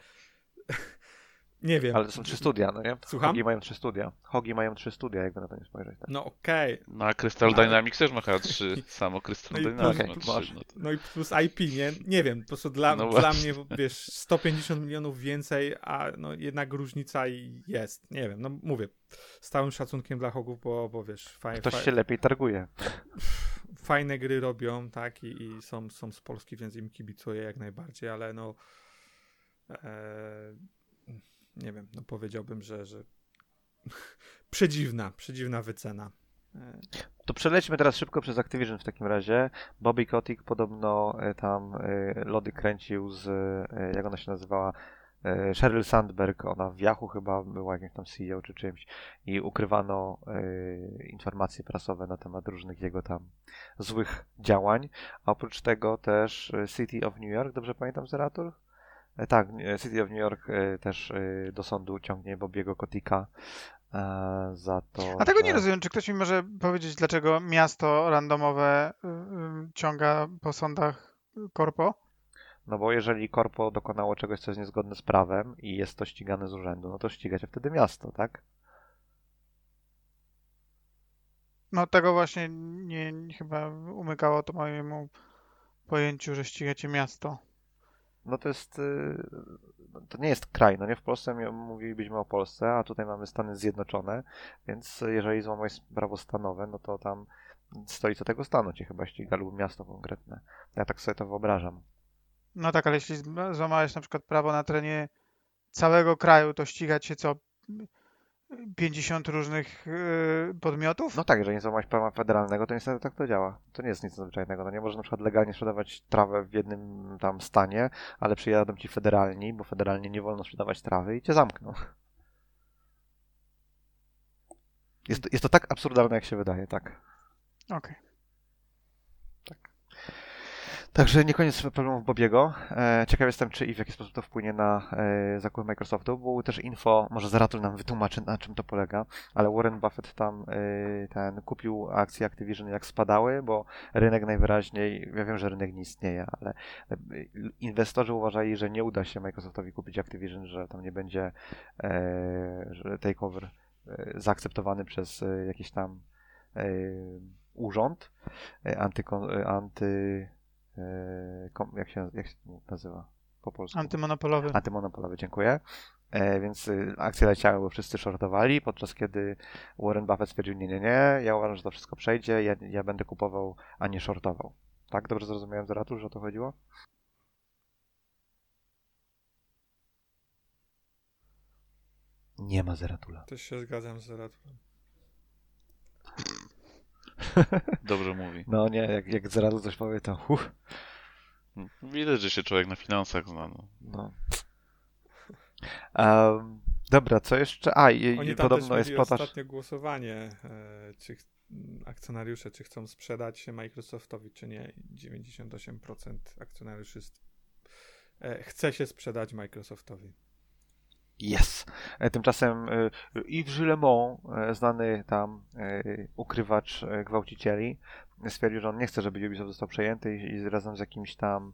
nie wiem. Ale to są trzy studia, no nie? Słucham? Hogi mają trzy studia. Hogi mają trzy studia, jakby na to nie spojrzeć. Tak? No okej. Okay. No a Crystal ale... Dynamics też ma chyba trzy. Samo Crystal no Dynamics okay, ma trzy. No, to... no, i plus IP, nie? Nie wiem, po prostu dla, no dla mnie, wiesz, 150 milionów więcej, a no jednak różnica jest. Nie wiem, no mówię, z całym szacunkiem dla Hogów, bo, bo wiesz, fajnie. Ktoś faj... się lepiej targuje. Fajne gry robią, tak, i, i, są, są z Polski, więc im kibicuję jak najbardziej, ale no... E nie wiem, no powiedziałbym, że, że przedziwna, przedziwna wycena. To przelećmy teraz szybko przez Activision w takim razie. Bobby Kotick podobno e, tam e, lody kręcił z, e, jak ona się nazywała, Sheryl Sandberg, ona w Yahoo chyba była jakimś tam CEO czy czymś i ukrywano informacje prasowe na temat różnych jego tam złych działań. A oprócz tego też City of New York, dobrze pamiętam Zeratul? E, Tak, e, City of New York e, też do sądu ciągnie Bobiego Kotika za to. A tego nie że- rozumiem. Czy ktoś mi może powiedzieć, dlaczego miasto randomowe y, y, ciąga po sądach korpo? No bo jeżeli korpo dokonało czegoś, co jest niezgodne z prawem i jest to ścigane z urzędu, no to ścigacie wtedy miasto, tak? No tego właśnie nie, nie chyba umykało to mojemu pojęciu, że ścigacie miasto. No to jest. y, no To nie jest kraj, no nie w Polsce mówilibyśmy o Polsce, a tutaj mamy Stany Zjednoczone, więc jeżeli złamałeś prawo stanowe, no to tam stolica tego stanu cię chyba ściga lub miasto konkretne. Ja tak sobie to wyobrażam. No tak, ale jeśli złamałeś na przykład prawo na terenie całego kraju, to ścigać się co? 50 różnych y, podmiotów? No tak, jeżeli nie złamałeś prawa federalnego, to niestety tak to działa. To nie jest nic nadzwyczajnego. No nie możesz na przykład legalnie sprzedawać trawę w jednym tam stanie, ale przyjadą ci federalni, bo federalnie nie wolno sprzedawać trawy i cię zamkną. Jest to, jest to tak absurdalne, jak się wydaje, tak. Okej. Także nie koniec problemów Bobiego. E, ciekaw jestem, czy i w jaki sposób to wpłynie na e, zakup Microsoftu. Było też info, może Zaratul nam wytłumaczy, na czym to polega, ale Warren Buffett tam e, ten kupił akcje Activision jak spadały, bo rynek najwyraźniej, ja wiem, że rynek nie istnieje, ale inwestorzy uważali, że nie uda się Microsoftowi kupić Activision, że tam nie będzie takeover zaakceptowany przez jakiś tam urząd anty kom, jak, się, jak się nazywa po polsku? Antymonopolowy. Antymonopolowy, dziękuję. E, więc y, akcje leciały, bo wszyscy shortowali, podczas kiedy Warren Buffett stwierdził, nie, nie, nie, ja uważam, że to wszystko przejdzie, ja, ja będę kupował, a nie shortował. Tak? Dobrze zrozumiałem Zaratul, że o to chodziło? Nie ma Zaratula. Też się zgadzam z Zaratulem. Dobrze mówi. No nie, jak, jak Zaratul coś powie, to uff, Widać, że się człowiek na finansach zna. No. no. Em, dobra, co jeszcze? A, i, Oni i podobno jest podaż... ostatnio głosowanie, e, czy akcjonariusze, czy chcą sprzedać się Microsoftowi, czy nie. 98% akcjonariuszy e, chce się sprzedać Microsoftowi. Yes. E, Tymczasem e, Yves Gillemont, e, znany tam ukrywacz gwałcicieli, stwierdził, że on nie chce, żeby Ubisoft został przejęty i, i razem z jakimś tam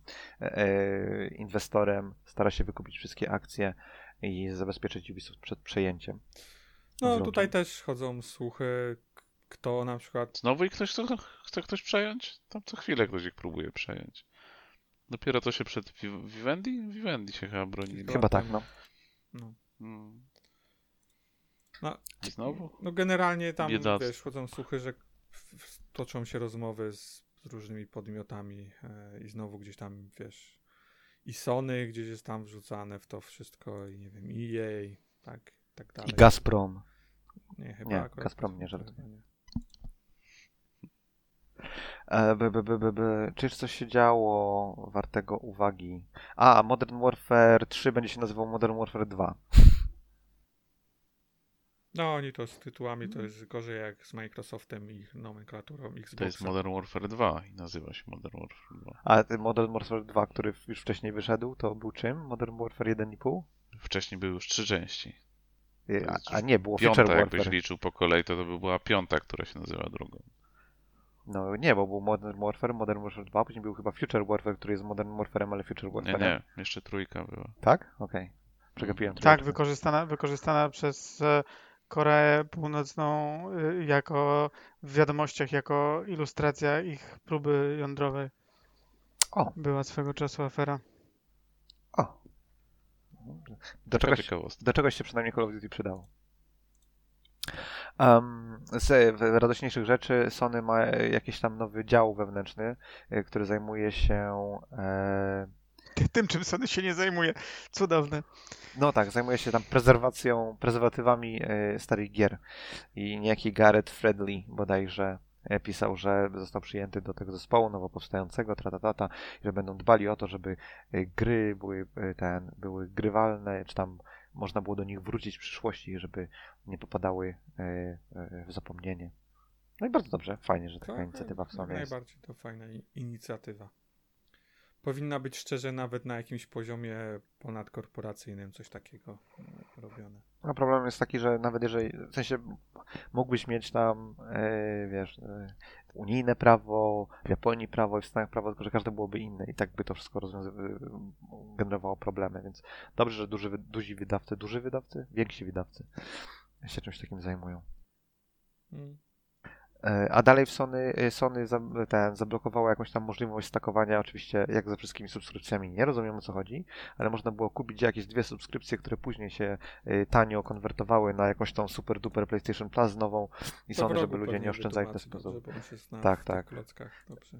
inwestorem stara się wykupić wszystkie akcje i zabezpieczyć Ubisoft przed przejęciem. No tutaj też chodzą słuchy, kto na przykład Znowu ich ktoś chce, chce ktoś przejąć? Tam co chwilę ktoś ich próbuje przejąć. Dopiero to się przed Viv- Vivendi? Vivendi się chyba bronili. Chyba tak, no. No, Mm. no, I znowu? no generalnie tam wiesz, chodzą słuchy, że toczą się rozmowy z, z różnymi podmiotami e, i znowu gdzieś tam wiesz i Sony gdzieś jest tam wrzucane w to wszystko i nie wiem EA tak tak dalej. I Gazprom. Nie, chyba Nie, akurat Gazprom nie, nie. E. Czyż coś się działo wartego uwagi? A, Modern Warfare 3 będzie się nazywał Modern Warfare 2. No oni to z tytułami to jest gorzej jak z Microsoftem i ich nomenklaturą Xboxa. To jest Modern Warfare 2 i nazywa się Modern Warfare 2. A ten Modern Warfare 2, który już wcześniej wyszedł, to był czym? Modern Warfare 1,5? Wcześniej były już trzy części. Y, A, a nie, było Piąta, Future jakbyś Warfare. liczył po kolei, to to by była piąta, która się nazywa drugą. No nie, bo był Modern Warfare, Modern Warfare 2, później był chyba Future Warfare, który jest Modern Warfarem, ale Future Nie, Warfarem. nie, jeszcze trójka była. Tak? Okej. Przegapiłem Tak, trójkę. wykorzystana, wykorzystana przez e, Koreę Północną y, jako w wiadomościach jako ilustracja ich próby jądrowej. O. Była swego czasu afera. O. Do czegoś, do czegoś się przynajmniej Call of Duty przydało. Um, z w- radośniejszych rzeczy Sony ma jakiś tam nowy dział wewnętrzny, e, który zajmuje się e, Tym, czym Sony się nie zajmuje. Cudowne. No tak, zajmuje się tam prezerwacją, prezerwatywami e, starych gier. I niejaki Gareth Fredley bodajże e, pisał, że został przyjęty do tego zespołu nowo powstającego, tratatata, że będą dbali o to, żeby gry były, ten, były grywalne, czy tam można było do nich wrócić w przyszłości, żeby nie popadały e, e, w zapomnienie. No i bardzo dobrze, fajnie, że taka Tak, inicjatywa w Sony jest. najbardziej to fajna inicjatywa. powinna być szczerze nawet na jakimś poziomie ponadkorporacyjnym coś takiego e, robione. No problem jest taki, że nawet jeżeli, w sensie mógłbyś mieć tam, wiesz, unijne prawo, w Japonii prawo i w Stanach prawo, tylko że każde byłoby inne i tak by to wszystko generowało problemy, więc dobrze, że duży, duzi wydawcy, duży wydawcy, więksi wydawcy się czymś takim zajmują. Mm. E, A dalej w Sony, e, Sony ten, zablokowało jakąś tam możliwość stakowania, oczywiście jak ze wszystkimi subskrypcjami, nie rozumiem o co chodzi, ale można było kupić jakieś dwie subskrypcje, które później się e, tanio konwertowały na jakąś tą super duper PlayStation Plus nową i To Sony, żeby ludzie nie oszczędzali w ten sposób, Dobrze, bo on się zna Tak, w tak. tych klockach. Dobrze.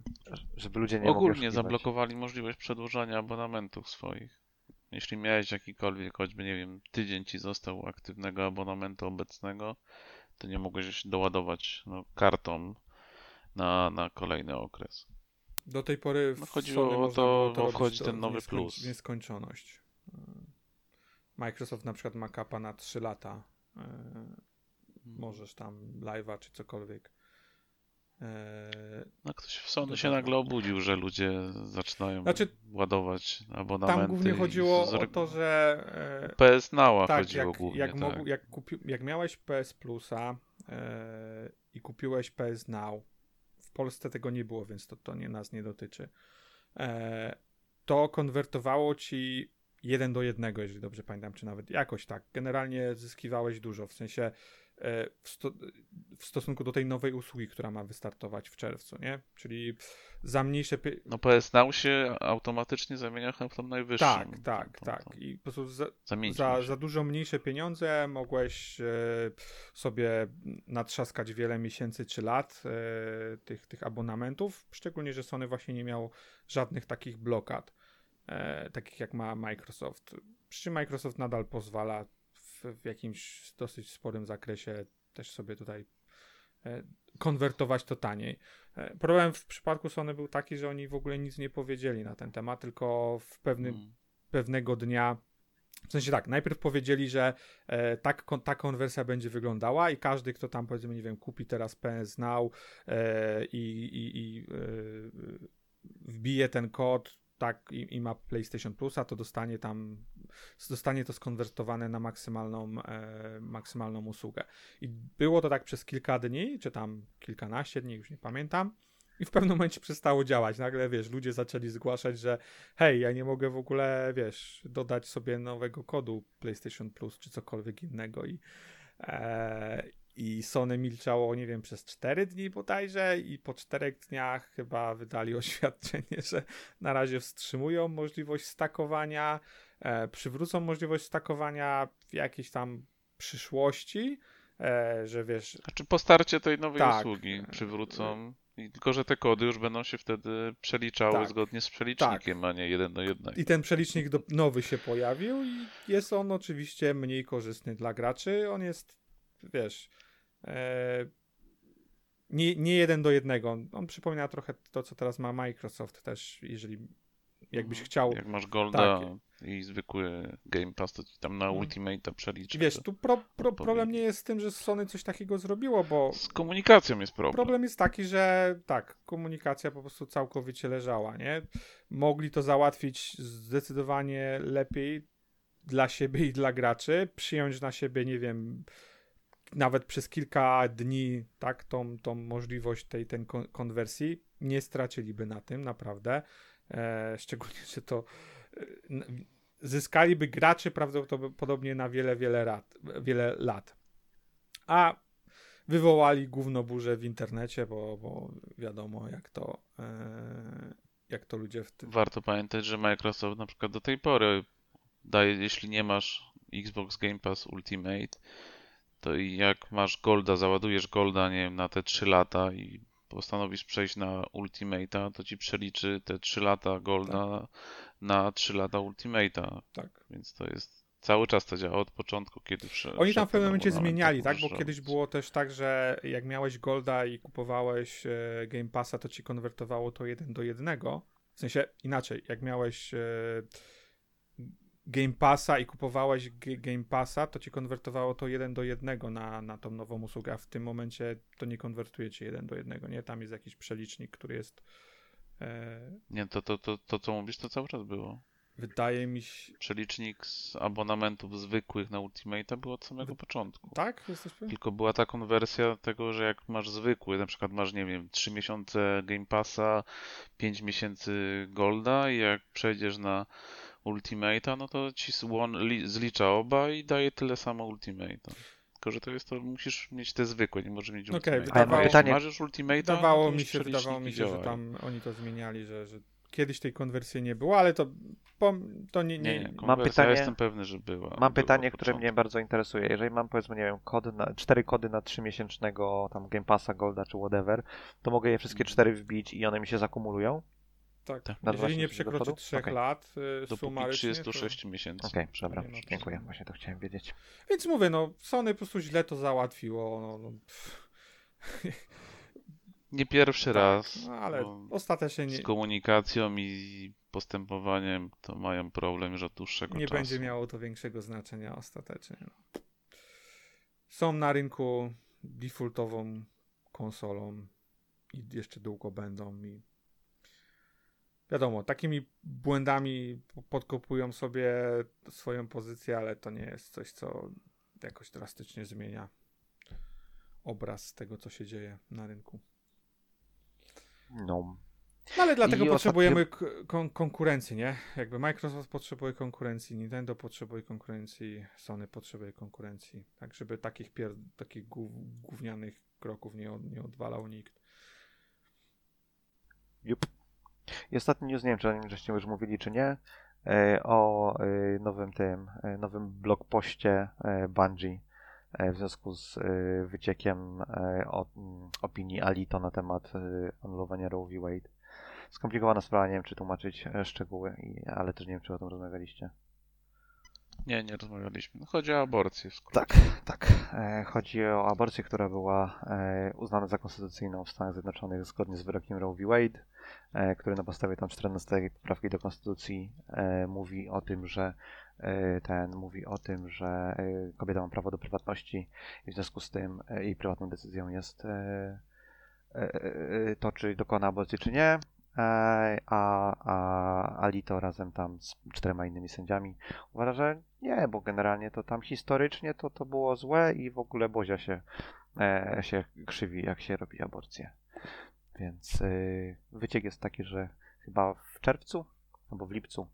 żeby ludzie nie Ogólnie zablokowali możliwość przedłużania abonamentów swoich. Jeśli miałeś jakikolwiek, choćby nie wiem, tydzień ci został aktywnego abonamentu obecnego, to nie mogłeś doładować no, kartą na, na kolejny okres. Do tej pory w No, chodziło Sony o to, robić wchodzi ten nowy nieskoń- plus. Nieskończoność. Y, Microsoft na przykład ma kapa na 3 lata. Y, Możesz tam live'a czy cokolwiek. Y, No, ktoś w Sony się nagle obudził, że ludzie zaczynają Znaczy, ładować abonamenty. Tam głównie chodziło z- o to, że y, PS Now'a tak, chodziło jak, głównie, jak, tak. jak, kupi, jak miałeś PS Plusa yy, i kupiłeś PS Now, w Polsce tego nie było, więc to, to nie nas nie dotyczy, e, to konwertowało ci jeden do jednego, jeżeli dobrze pamiętam, czy nawet jakoś tak. Generalnie zyskiwałeś dużo, w sensie e, w, sto, w stosunku do tej nowej usługi, która ma wystartować w czerwcu, nie? Czyli za mniejsze... pie- No PS Now się automatycznie zamienia w tą najwyższą. Tak, tak, tą- tak. tą- I po prostu za, za, za dużo mniejsze pieniądze mogłeś e, sobie natrzaskać wiele miesięcy czy lat e, tych, tych abonamentów, szczególnie, że Sony właśnie nie miał żadnych takich blokad, e, takich jak ma Microsoft. Przy czym Microsoft nadal pozwala w, w jakimś dosyć sporym zakresie też sobie tutaj e, konwertować to taniej. E, Problem w przypadku Sony był taki, że oni w ogóle nic nie powiedzieli na ten temat, tylko w pewnym Mm. pewnego dnia. W sensie tak, najpierw powiedzieli, że e, tak, kon, ta konwersja będzie wyglądała i każdy, kto tam powiedzmy, nie wiem, kupi teraz PS Now e, i, i, i e, wbije ten kod tak i, i ma PlayStation Plusa, to dostanie tam, dostanie to skonwertowane na maksymalną, e, maksymalną usługę. I było to tak przez kilka dni, czy tam kilkanaście dni, już nie pamiętam. I w pewnym momencie przestało działać. Nagle, wiesz, ludzie zaczęli zgłaszać, że hej, ja nie mogę w ogóle, wiesz, dodać sobie nowego kodu PlayStation Plus czy cokolwiek innego i e, i Sony milczało, nie wiem, przez 4 dni bodajże i po 4 dniach chyba wydali oświadczenie, że na razie wstrzymują możliwość stakowania, e, przywrócą możliwość stakowania w jakiejś tam przyszłości, e, że wiesz, Znaczy po starcie tej nowej Tak. usługi przywrócą. I tylko, że te kody już będą się wtedy przeliczały Tak. zgodnie z przelicznikiem, a nie jeden do jednego. I ten przelicznik do, nowy się pojawił i jest on oczywiście mniej korzystny dla graczy. On jest, wiesz, e, nie, nie jeden do jednego. On, on przypomina trochę to, co teraz ma Microsoft też, jeżeli jakbyś chciał. Jak masz Golda Tak. i zwykły Game Pass, to ci tam na Mm. Ultimate'a przeliczy. Wiesz, tu pro, pro, problem nie jest z tym, że Sony coś takiego zrobiło, bo Z komunikacją jest problem. problem jest taki, że tak, komunikacja po prostu całkowicie leżała, nie? Mogli to załatwić zdecydowanie lepiej dla siebie i dla graczy, przyjąć na siebie, nie wiem, nawet przez kilka dni, tak, tą, tą możliwość tej ten kon- konwersji, nie straciliby na tym, naprawdę. E, szczególnie, że to e, zyskaliby graczy prawdopodobnie na wiele, wiele lat. Wiele lat. A wywołali gówno burzę w internecie, bo, bo wiadomo jak to e, jak to ludzie w tym Warto pamiętać, że Microsoft na przykład do tej pory daje, jeśli nie masz Xbox Game Pass Ultimate, to jak masz Golda, załadujesz Golda, nie wiem, na te 3 lata i postanowisz przejść na Ultimate'a, to ci przeliczy te 3 lata Golda na 3 lata Ultimate'a. tak. Więc to jest cały czas to działa od początku, kiedy prze, Oni tam w pewnym momencie zmieniali, tak? Bo kiedyś było też tak, że jak miałeś Golda i kupowałeś e, Game Passa, to ci konwertowało to jeden do jednego. W sensie inaczej, jak miałeś e, Game Passa i kupowałeś Game Passa, to ci konwertowało to jeden do jednego na, na tą nową usługę, a w tym momencie to nie konwertuje ci jeden do jednego, nie? Tam jest jakiś przelicznik, który jest E, Nie, to, to, to, to co mówisz, to cały czas było. wydaje mi się... Przelicznik z abonamentów zwykłych na Ultimate'a było od samego początku. Tak? Jesteś pewien? Tylko była ta konwersja tego, że jak masz zwykły, na przykład masz, nie wiem, 3 miesiące Game Passa, 5 miesięcy Golda i jak przejdziesz na Ultimate'a, no to ci zlicza oba i daje tyle samo Ultimate'a. Tylko, że to jest to, musisz mieć te zwykłe, nie możesz mieć Ultimate'a. wydawało- Pytanie- już Ultimate'a, Wydawało no to mi się, wydawało mi się, że tam oni to zmieniali, że, że kiedyś tej konwersji nie było, ale to, to nie, Nie, nie, nie, konwersja, pytanie- ja jestem pewny, że była. Mam pytanie, które mnie bardzo interesuje. Jeżeli mam powiedzmy, nie wiem, kody na, cztery kody na trzymiesięcznego tam Game Passa, Golda czy whatever, to mogę je wszystkie cztery wbić i one mi się zakumulują? Tak. Tak. Na Jeżeli nie 20 przekroczy dochodów? 3 Okej. lat y, Dopóki sumarycznie, 36 miesięcy. Okej, dobra, nie ma dziękuję. Właśnie to chciałem wiedzieć. To... Więc mówię, no Sony po prostu źle to załatwiło. No, no. Nie pierwszy raz. no ale bo ostatecznie nie, Z komunikacją i postępowaniem to mają problem już od dłuższego nie czasu. będzie miało to większego znaczenia ostatecznie. No. Są na rynku defaultową konsolą i jeszcze długo będą i wiadomo, takimi błędami podkopują sobie swoją pozycję, ale to nie jest coś, co jakoś drastycznie zmienia obraz tego, co się dzieje na rynku. No. No ale dlatego I potrzebujemy k- kon- konkurencji, nie? Jakby Microsoft potrzebuje konkurencji, Nintendo potrzebuje konkurencji, Sony potrzebuje konkurencji. Tak, żeby takich, pier- takich gów- gównianych kroków nie, od- nie odwalał nikt. Jup. I ostatni news, nie wiem, czy o nim żeście już mówili, czy nie, e, o e, nowym tym, e, nowym blogpoście Bungie w związku z wyciekiem opinii Alito na temat anulowania Roe v. Wade. Skomplikowana sprawa, nie wiem, czy tłumaczyć szczegóły, ale też nie wiem, czy o tym rozmawialiście. Nie, nie rozmawialiśmy. No, chodzi o aborcję w. Tak, tak. E, Chodzi o aborcję, która była e, uznana za konstytucyjną w Stanach Zjednoczonych zgodnie z wyrokiem Roe v. Wade, e, który na podstawie tam 14 poprawki do konstytucji mówi o tym, że ten mówi o tym, że kobieta ma prawo do prywatności i w związku z tym jej prywatną decyzją jest to, czy dokona aborcji, czy nie. A, a Alito razem tam z czterema innymi sędziami uważa, że nie, bo generalnie to tam historycznie to, to było złe i w ogóle Bozia się, e, się krzywi, jak się robi aborcję. Więc y, wyciek jest taki, że chyba w czerwcu albo w lipcu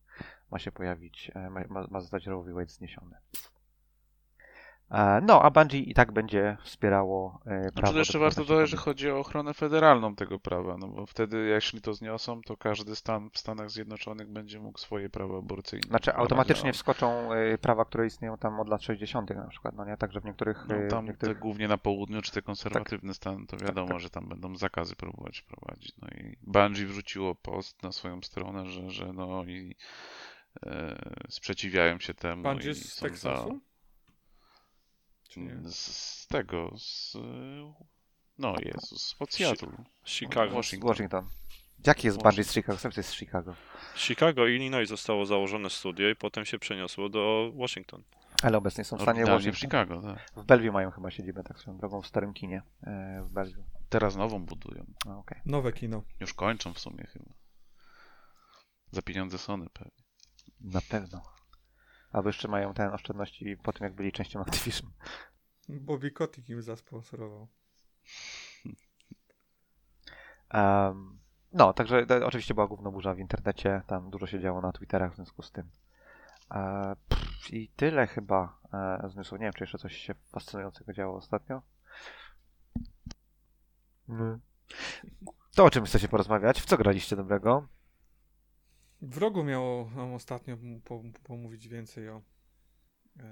ma się pojawić, e, ma, ma zostać Roe v. Wade zniesiony. E, no, a Bungie i tak będzie wspierało e, prawo Znaczy, to jeszcze warto dodać, że chodzi o ochronę federalną tego prawa, no bo wtedy, jeśli to zniosą, to każdy stan w Stanach Zjednoczonych będzie mógł swoje prawo aborcyjne. Znaczy automatycznie wskoczą y, prawa, które istnieją tam od lat 60. na przykład, no nie? Także w niektórych... No, tam niektórych... te głównie na południu, czy te konserwatywne stany, to wiadomo, że tam będą zakazy próbować wprowadzić. No i Bungie wrzuciło post na swoją stronę, że, że no i e, sprzeciwiają się temu Bungie i z Teksasu? Czy nie? Z, z tego, z... No Jezus, spod Seattle. Chicago. Washington. Washington. Jaki jest Washington. Bungie z Chicago? Sam to jest z Chicago. Chicago, Illinois zostało założone studio i potem się przeniosło do Washington. Ale obecnie są w stanie Oryginalnie w Washington. Chicago, tak. W Bellevue mają chyba siedzibę, tak swoją drogą, w starym kinie e, w Bellevue. Teraz nową budują. No, okej. Nowe kino. Już kończą w sumie chyba. Za pieniądze Sony pewnie. Na pewno. Albo jeszcze mają ten oszczędności po tym, jak byli częścią Activision. Bobby Kotick im zasponsorował. Um, no, także to, oczywiście była główna burza w internecie, tam dużo się działo na Twitterach w związku z tym. E, pff, I tyle chyba e, z newsów. Nie wiem, czy jeszcze coś się fascynującego działo ostatnio. Mm. To o czym chcecie porozmawiać? W co graliście dobrego? W rogu miało nam ostatnio po, pomówić więcej o e,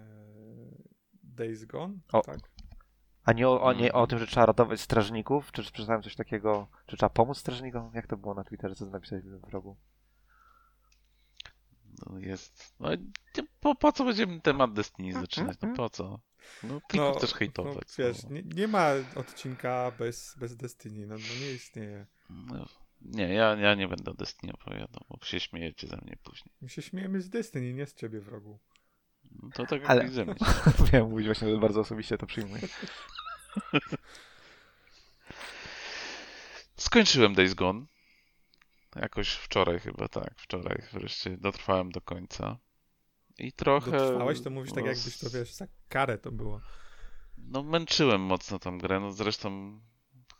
Days Gone. O. Tak. A nie o, o, nie o tym, że trzeba ratować strażników? Czy przeczytałem coś takiego, czy trzeba pomóc strażnikom? Jak to było na Twitterze, co napisałeś w rogu? No jest. No, po, po co będziemy temat Destiny zaczynać? No po co? No tylko też no, hejtować. wiesz, no. nie, nie ma odcinka bez, bez Destiny, no, no nie istnieje. No, nie, ja, ja nie będę o Destiny opowiadał, bo się śmiejecie ze mnie później. My się śmiejemy z Destiny, nie z ciebie w rogu. No, to tak jak Ale- Ale... ze mnie. Wiem, mówić właśnie że bardzo osobiście to przyjmuję. Skończyłem Days Gone. Jakoś wczoraj chyba, tak, wczoraj wreszcie dotrwałem do końca. I trochę... Dotrwałeś, to mówisz tak jakbyś to, wiesz, za karę to było. No męczyłem mocno tą grę, no zresztą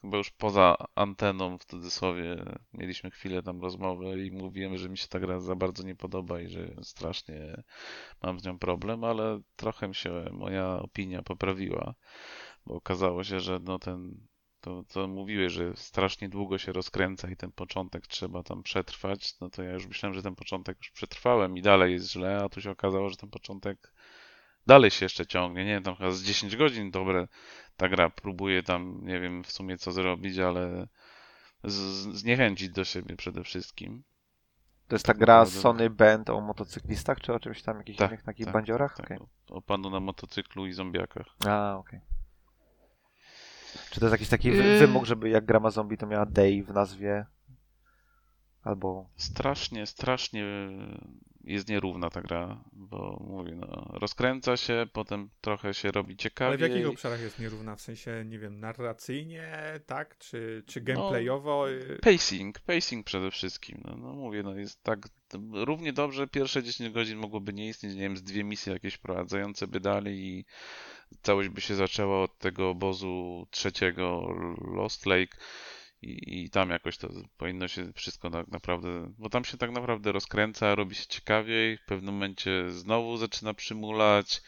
chyba już poza anteną w cudzysłowie mieliśmy chwilę tam rozmowę i mówiłem, że mi się ta gra za bardzo nie podoba i że strasznie mam z nią problem, ale trochę się moja opinia poprawiła, bo okazało się, że no ten, to co mówiłeś, że strasznie długo się rozkręca i ten początek trzeba tam przetrwać, no to ja już myślałem, że ten początek już przetrwałem i dalej jest źle, a tu się okazało, że ten początek dalej się jeszcze ciągnie, nie wiem, tam chyba z 10 godzin dobre ta gra próbuje tam, nie wiem w sumie co zrobić, ale z, zniechęcić do siebie przede wszystkim. To jest ta gra Naprawdę. Sony Band o motocyklistach, czy o czymś tam, jakichś Tak, innych takich tak, bandziorach? Tak, Okej. o, o panu na motocyklu i zombiakach. A, okej. Czy to jest jakiś taki Yy. wymóg, żeby jak gra ma zombie, to miała Day w nazwie? Albo... Strasznie, strasznie jest nierówna ta gra, bo mówię, no, rozkręca się, potem trochę się robi Ale w jakich obszarach jest nierówna? W sensie, nie wiem, narracyjnie, tak? Czy, czy No, gameplayowo? y, Pacing, pacing przede wszystkim. No, no mówię, no jest tak równie dobrze pierwsze 10 godzin mogłoby nie istnieć, nie wiem, z dwie misje jakieś prowadzające by dali i całość by się zaczęła od tego obozu trzeciego Lost Lake i, i tam jakoś to powinno się wszystko tak naprawdę, bo tam się tak naprawdę rozkręca, robi się ciekawiej, w pewnym momencie znowu zaczyna przymulać,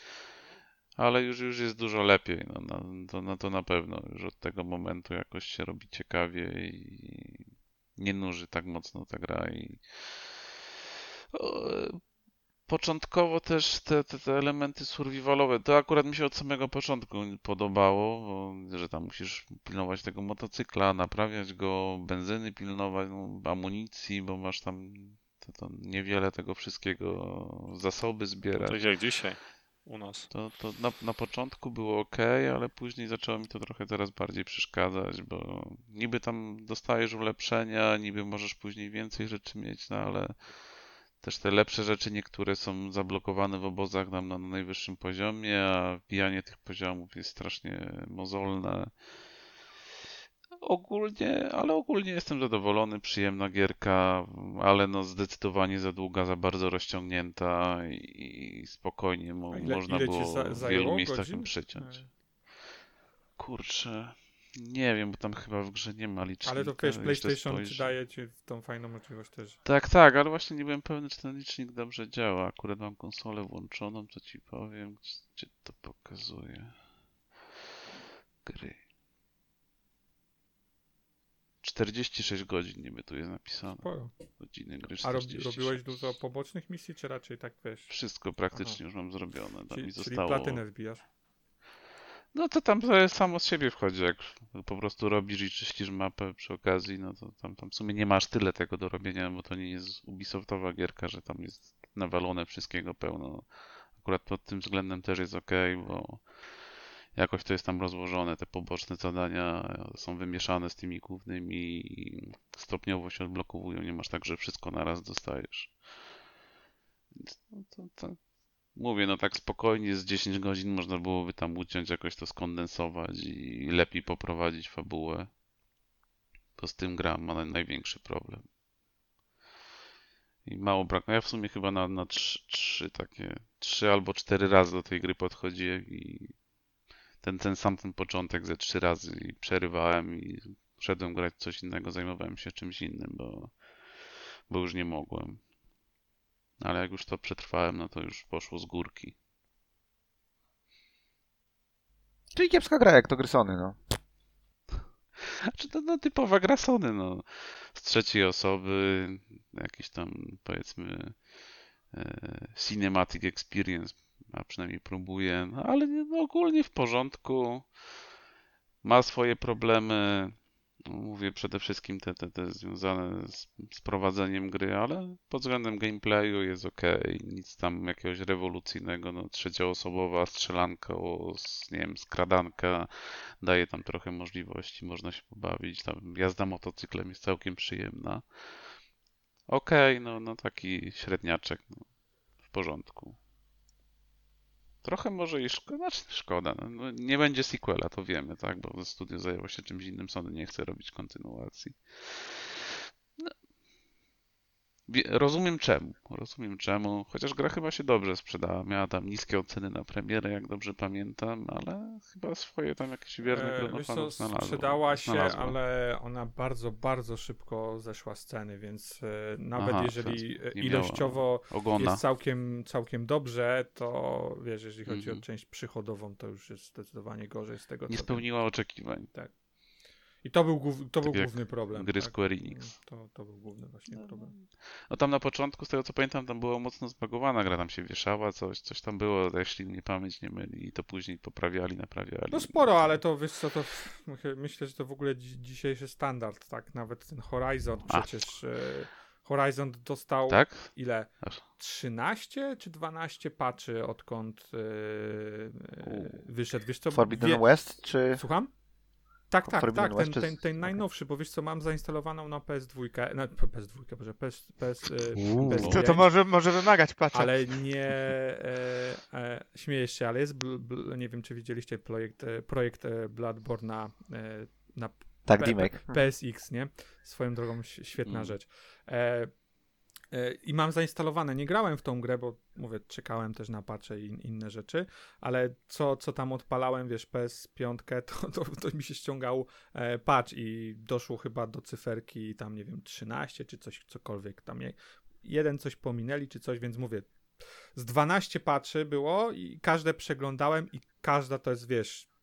ale już, już jest dużo lepiej, no, no, to, no to na pewno, już od tego momentu jakoś się robi ciekawiej i nie nuży tak mocno ta gra i Początkowo też te, te, te elementy survivalowe, to akurat mi się od samego początku podobało, bo, że tam musisz pilnować tego motocykla, naprawiać go, benzyny pilnować, no, amunicji, bo masz tam to, to niewiele tego wszystkiego, zasoby zbierać. Tak jak dzisiaj u nas. To, to na, na początku było ok, ale później zaczęło mi to trochę teraz bardziej przeszkadzać, bo niby tam dostajesz ulepszenia, niby możesz później więcej rzeczy mieć, no ale też te lepsze rzeczy niektóre są zablokowane w obozach nam na najwyższym poziomie, a wbijanie tych poziomów jest strasznie mozolne. Ogólnie, ale ogólnie jestem zadowolony, przyjemna gierka, ale no zdecydowanie za długa, za bardzo rozciągnięta i, i spokojnie mo, ile- można ile było za- w wielu miejscach godzin? ją przyciąć. E, Kurczę, nie wiem, bo tam chyba w grze nie ma licznika. Ale to wiesz, PlayStation ci daje ci tą fajną możliwość też. Tak, tak, ale właśnie nie byłem pewny, czy ten licznik dobrze działa. Akurat mam konsolę włączoną, to ci powiem, gdzie, to pokazuje. Gry. 46 godzin niby tu jest napisane. Sporo. Godziny gry A robi, 46. robiłeś dużo pobocznych misji, czy raczej tak wiesz? Wszystko praktycznie już mam zrobione. Tam Czyli, mi czyli zostało... platynę wbijasz. No to tam samo z siebie wchodzi, jak po prostu robisz i czyścisz mapę przy okazji, no to tam, tam w sumie nie masz tyle tego do robienia, bo to nie jest Ubisoftowa gierka, że tam jest nawalone wszystkiego pełno. Akurat pod tym względem też jest ok, bo jakoś to jest tam rozłożone, te poboczne zadania są wymieszane z tymi głównymi i stopniowo się odblokowują, nie masz tak, że wszystko naraz dostajesz. No to, to, Mówię, no tak spokojnie z 10 godzin można byłoby tam uciąć, jakoś to skondensować i lepiej poprowadzić fabułę. To z tym gra ma naj- największy problem. I mało brak. No ja w sumie chyba na, na trzy, trzy takie, trzy albo cztery razy do tej gry podchodziłem i ten, ten sam ten początek ze trzy razy i przerywałem i szedłem grać coś innego, zajmowałem się czymś innym, bo, bo już nie mogłem. Ale jak już to przetrwałem, no to już poszło z górki. Czyli kiepska gra, jak to gry Sony, no. Znaczy to no, typowa gra Sony, no. Z trzeciej osoby, jakiś tam powiedzmy e, cinematic experience, a przynajmniej próbuje, no, ale no, ogólnie w porządku. Ma swoje problemy, mówię przede wszystkim te, te, te związane z, z prowadzeniem gry, ale pod względem gameplayu jest ok, nic tam jakiegoś rewolucyjnego, no trzecioosobowa strzelanka, o, nie wiem, skradanka, daje tam trochę możliwości, można się pobawić. Tam jazda motocyklem jest całkiem przyjemna. Okej, no, no taki średniaczek, no, w porządku. Trochę może i szkoda, znaczy szkoda, no, no, nie będzie sequela, to wiemy, tak, bo studio zajęło się czymś innym, Sony nie chce robić kontynuacji. Rozumiem czemu. Rozumiem czemu. Chociaż gra chyba się dobrze sprzedała. Miała tam niskie oceny na premierę, jak dobrze pamiętam, ale chyba swoje tam jakieś wierne E, grono co, fanów znalazła. sprzedała się, znalazła. ale ona bardzo, bardzo szybko zeszła z ceny, więc e, nawet Aha, jeżeli e, ilościowo jest całkiem, całkiem dobrze, to wiesz, jeżeli chodzi Mhm. o część przychodową, to już jest zdecydowanie gorzej z tego, Nie spełniła oczekiwań. I to był, głów, to Tak był główny problem. gry tak? Square Enix. To, to był główny właśnie problem. No tam na początku, z tego co pamiętam, tam była mocno zbagowana gra, tam się wieszała, coś, coś tam było, jeśli mnie pamięć nie myli, i to później poprawiali, naprawiali. No sporo, ale to wiesz co, to myślę- że to w ogóle dzi- dzisiejszy standard, tak? Nawet ten Horizon A. przecież. E, Horizon dostał Tak? ile? Aż. 13 czy 12 patchy odkąd U. wyszedł. Wiesz co? Forbidden wie- West, czy... Słucham? Tak, tak, tak, ten, ten, ten najnowszy, bo wiesz co, mam zainstalowaną na PS2, na PS2, boże, PS, PS. PS5, To, to może, może wymagać patcha. ale nie, e, e, śmieję się, ale jest, bl, bl, nie wiem czy widzieliście projekt, e, projekt e, Bloodborne na, e, na Tak, P-. PSX, nie? Swoją drogą świetna Mm. rzecz. E, I mam zainstalowane. Nie grałem w tą grę, bo mówię, czekałem też na patche i in, inne rzeczy, ale co, co tam odpalałem, wiesz, PS5, to, to, to mi się ściągał e, patch i doszło chyba do cyferki tam, nie wiem, 13 czy coś, cokolwiek tam. Je, jeden coś pominęli czy coś, więc mówię, z 12 patchy było i każde przeglądałem i każda to jest, wiesz,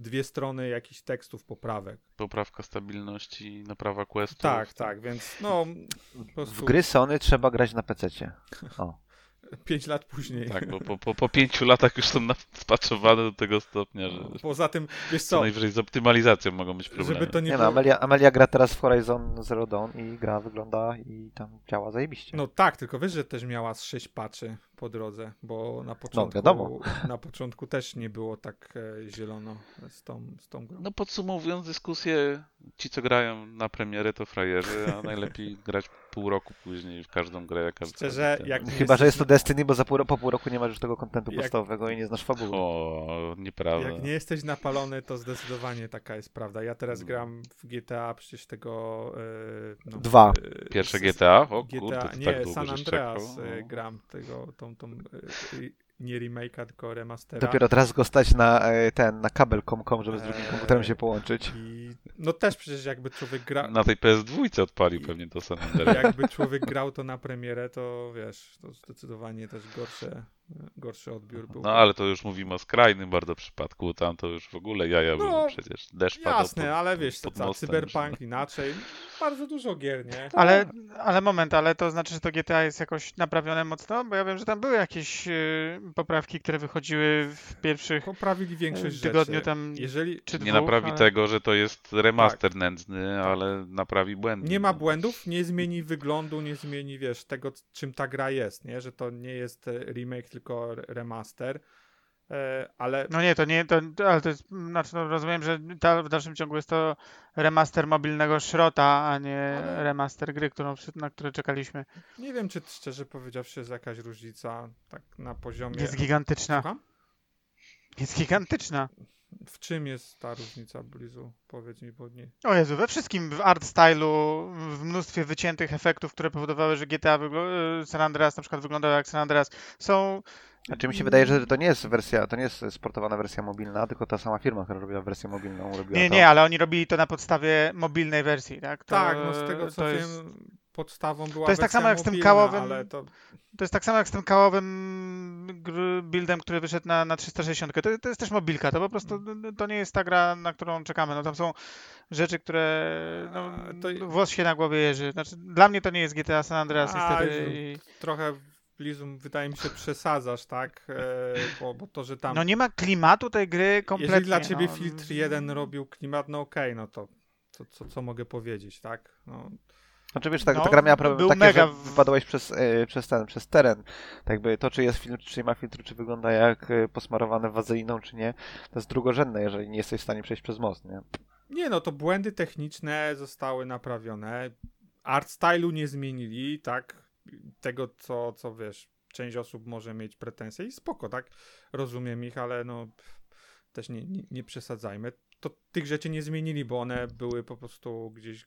dwie strony jakichś tekstów, poprawek. Poprawka stabilności, naprawa questów. Tak, tak, więc no po W prostu gry Sony trzeba grać na PC-cie. O. 5 lat później. Tak, bo po, po, po pięciu latach już są spaczowane do tego stopnia, że Poza tym, wiesz co co, najwyżej z optymalizacją mogą być problemy. żeby to nie, Nie no, było... Amelia, Amelia gra teraz w Horizon Zero Dawn i gra wygląda i tam działa zajebiście. No tak, tylko wiesz, że też miała z 6 patchy po drodze, bo na początku, wiadomo. na początku też nie było tak e, zielono z tą, z tą grą. No podsumowując dyskusję, ci co grają na premierę to frajerzy, a najlepiej grać pół roku później w każdą grę jaka Szczerze, jak Chyba, że jest to Destiny, bo za pół, po pół roku nie masz już tego kontentu Jak- podstawowego i nie znasz fabuły. O, nieprawda. Jak nie jesteś napalony, to zdecydowanie taka jest prawda. Ja teraz Mm. gram w GTA przecież tego... E, no, Dwa. e, Pierwsze GTA? O GTA, kurde, nie, tak San Andreas czekał. No. gram tego, tą, tą, e, e, nie remake'a, tylko remastera. Dopiero teraz go stać na e, ten, na kabel.com, żeby z drugim Eee, komputerem się połączyć. I no też przecież jakby człowiek gra, Na tej PS2 odpalił pewnie to San Andreas. jakby człowiek grał to na premierę, to wiesz, to zdecydowanie też gorsze, gorszy odbiór był. No ale to już mówimy o skrajnym bardzo przypadku, tam to już w ogóle jaja No, były przecież. Deszcz Jasne, pod, ale wiesz, pod co, mostem cyberpunk inaczej, bardzo dużo gier, nie? Ale, ale moment, ale to znaczy, że to GTA jest jakoś naprawione mocno? Bo ja wiem, że tam były jakieś y, poprawki, które wychodziły w pierwszych Poprawili większość y, tygodniu rzeczy. tam Jeżeli czy Nie dwóch, naprawi ale... tego, że to jest remaster Tak. nędzny, ale naprawi błędy. nie ma błędów, nie zmieni wyglądu, nie zmieni, wiesz, tego, czym ta gra jest, nie? Że to nie jest e, remake, tylko re- remaster. E, ale No nie, to nie, to, ale to jest, znaczy no rozumiem, że ta, w dalszym ciągu jest to remaster mobilnego szrota, a nie Ale- remaster gry, którą, na które czekaliśmy. nie wiem, czy szczerze powiedziawszy jest jakaś różnica tak na poziomie... Jest gigantyczna. Słucham? Jest gigantyczna. W czym jest ta różnica, Blizu? Powiedz mi, bo nie... O Jezu, we wszystkim, w art stylu, w mnóstwie wyciętych efektów, które powodowały, że GTA wygl- San Andreas na przykład wyglądał jak San Andreas, są... Znaczy mi się wydaje, że to nie jest wersja, to nie jest sportowana wersja mobilna, tylko ta sama firma, która robiła wersję mobilną, robiła Nie, to. nie, ale oni robili to na podstawie mobilnej wersji, tak? To, tak, no z tego co to wiem, jest, podstawą była to jest tak samo jak z tym kałowym- to... to jest tak samo jak z tym kałowym buildem, który wyszedł na, na 360. To, to jest też mobilka, to po prostu Mm. to nie jest ta gra, na którą czekamy. No tam są rzeczy, które no, to- włos się na głowie jeży. Znaczy, dla mnie to nie jest GTA San Andreas A, niestety. I... trochę Blizu, wydaje mi się, przesadzasz, tak? E, bo, bo to, że tam... No nie ma klimatu tej gry kompletnie. Jeżeli dla ciebie no. filtr jeden robił klimat, no okej, no to co, co, co mogę powiedzieć, tak? No, Znaczy wiesz, ta, No, ta gra miała problem taki, mega że wypadałeś przez, e, przez ten, przez teren. Tak jakby to, czy jest filtr, czy nie ma filtru, czy wygląda jak e, posmarowane wazeliną, czy nie, to jest drugorzędne, jeżeli nie jesteś w stanie przejść przez most, nie? Nie no, to błędy techniczne zostały naprawione. Art stylu nie zmienili, tak? Tego, co, co wiesz, część osób może mieć pretensje i spoko, tak? Rozumiem ich, ale no też nie, nie, nie przesadzajmy. To tych rzeczy nie zmienili, bo one były po prostu gdzieś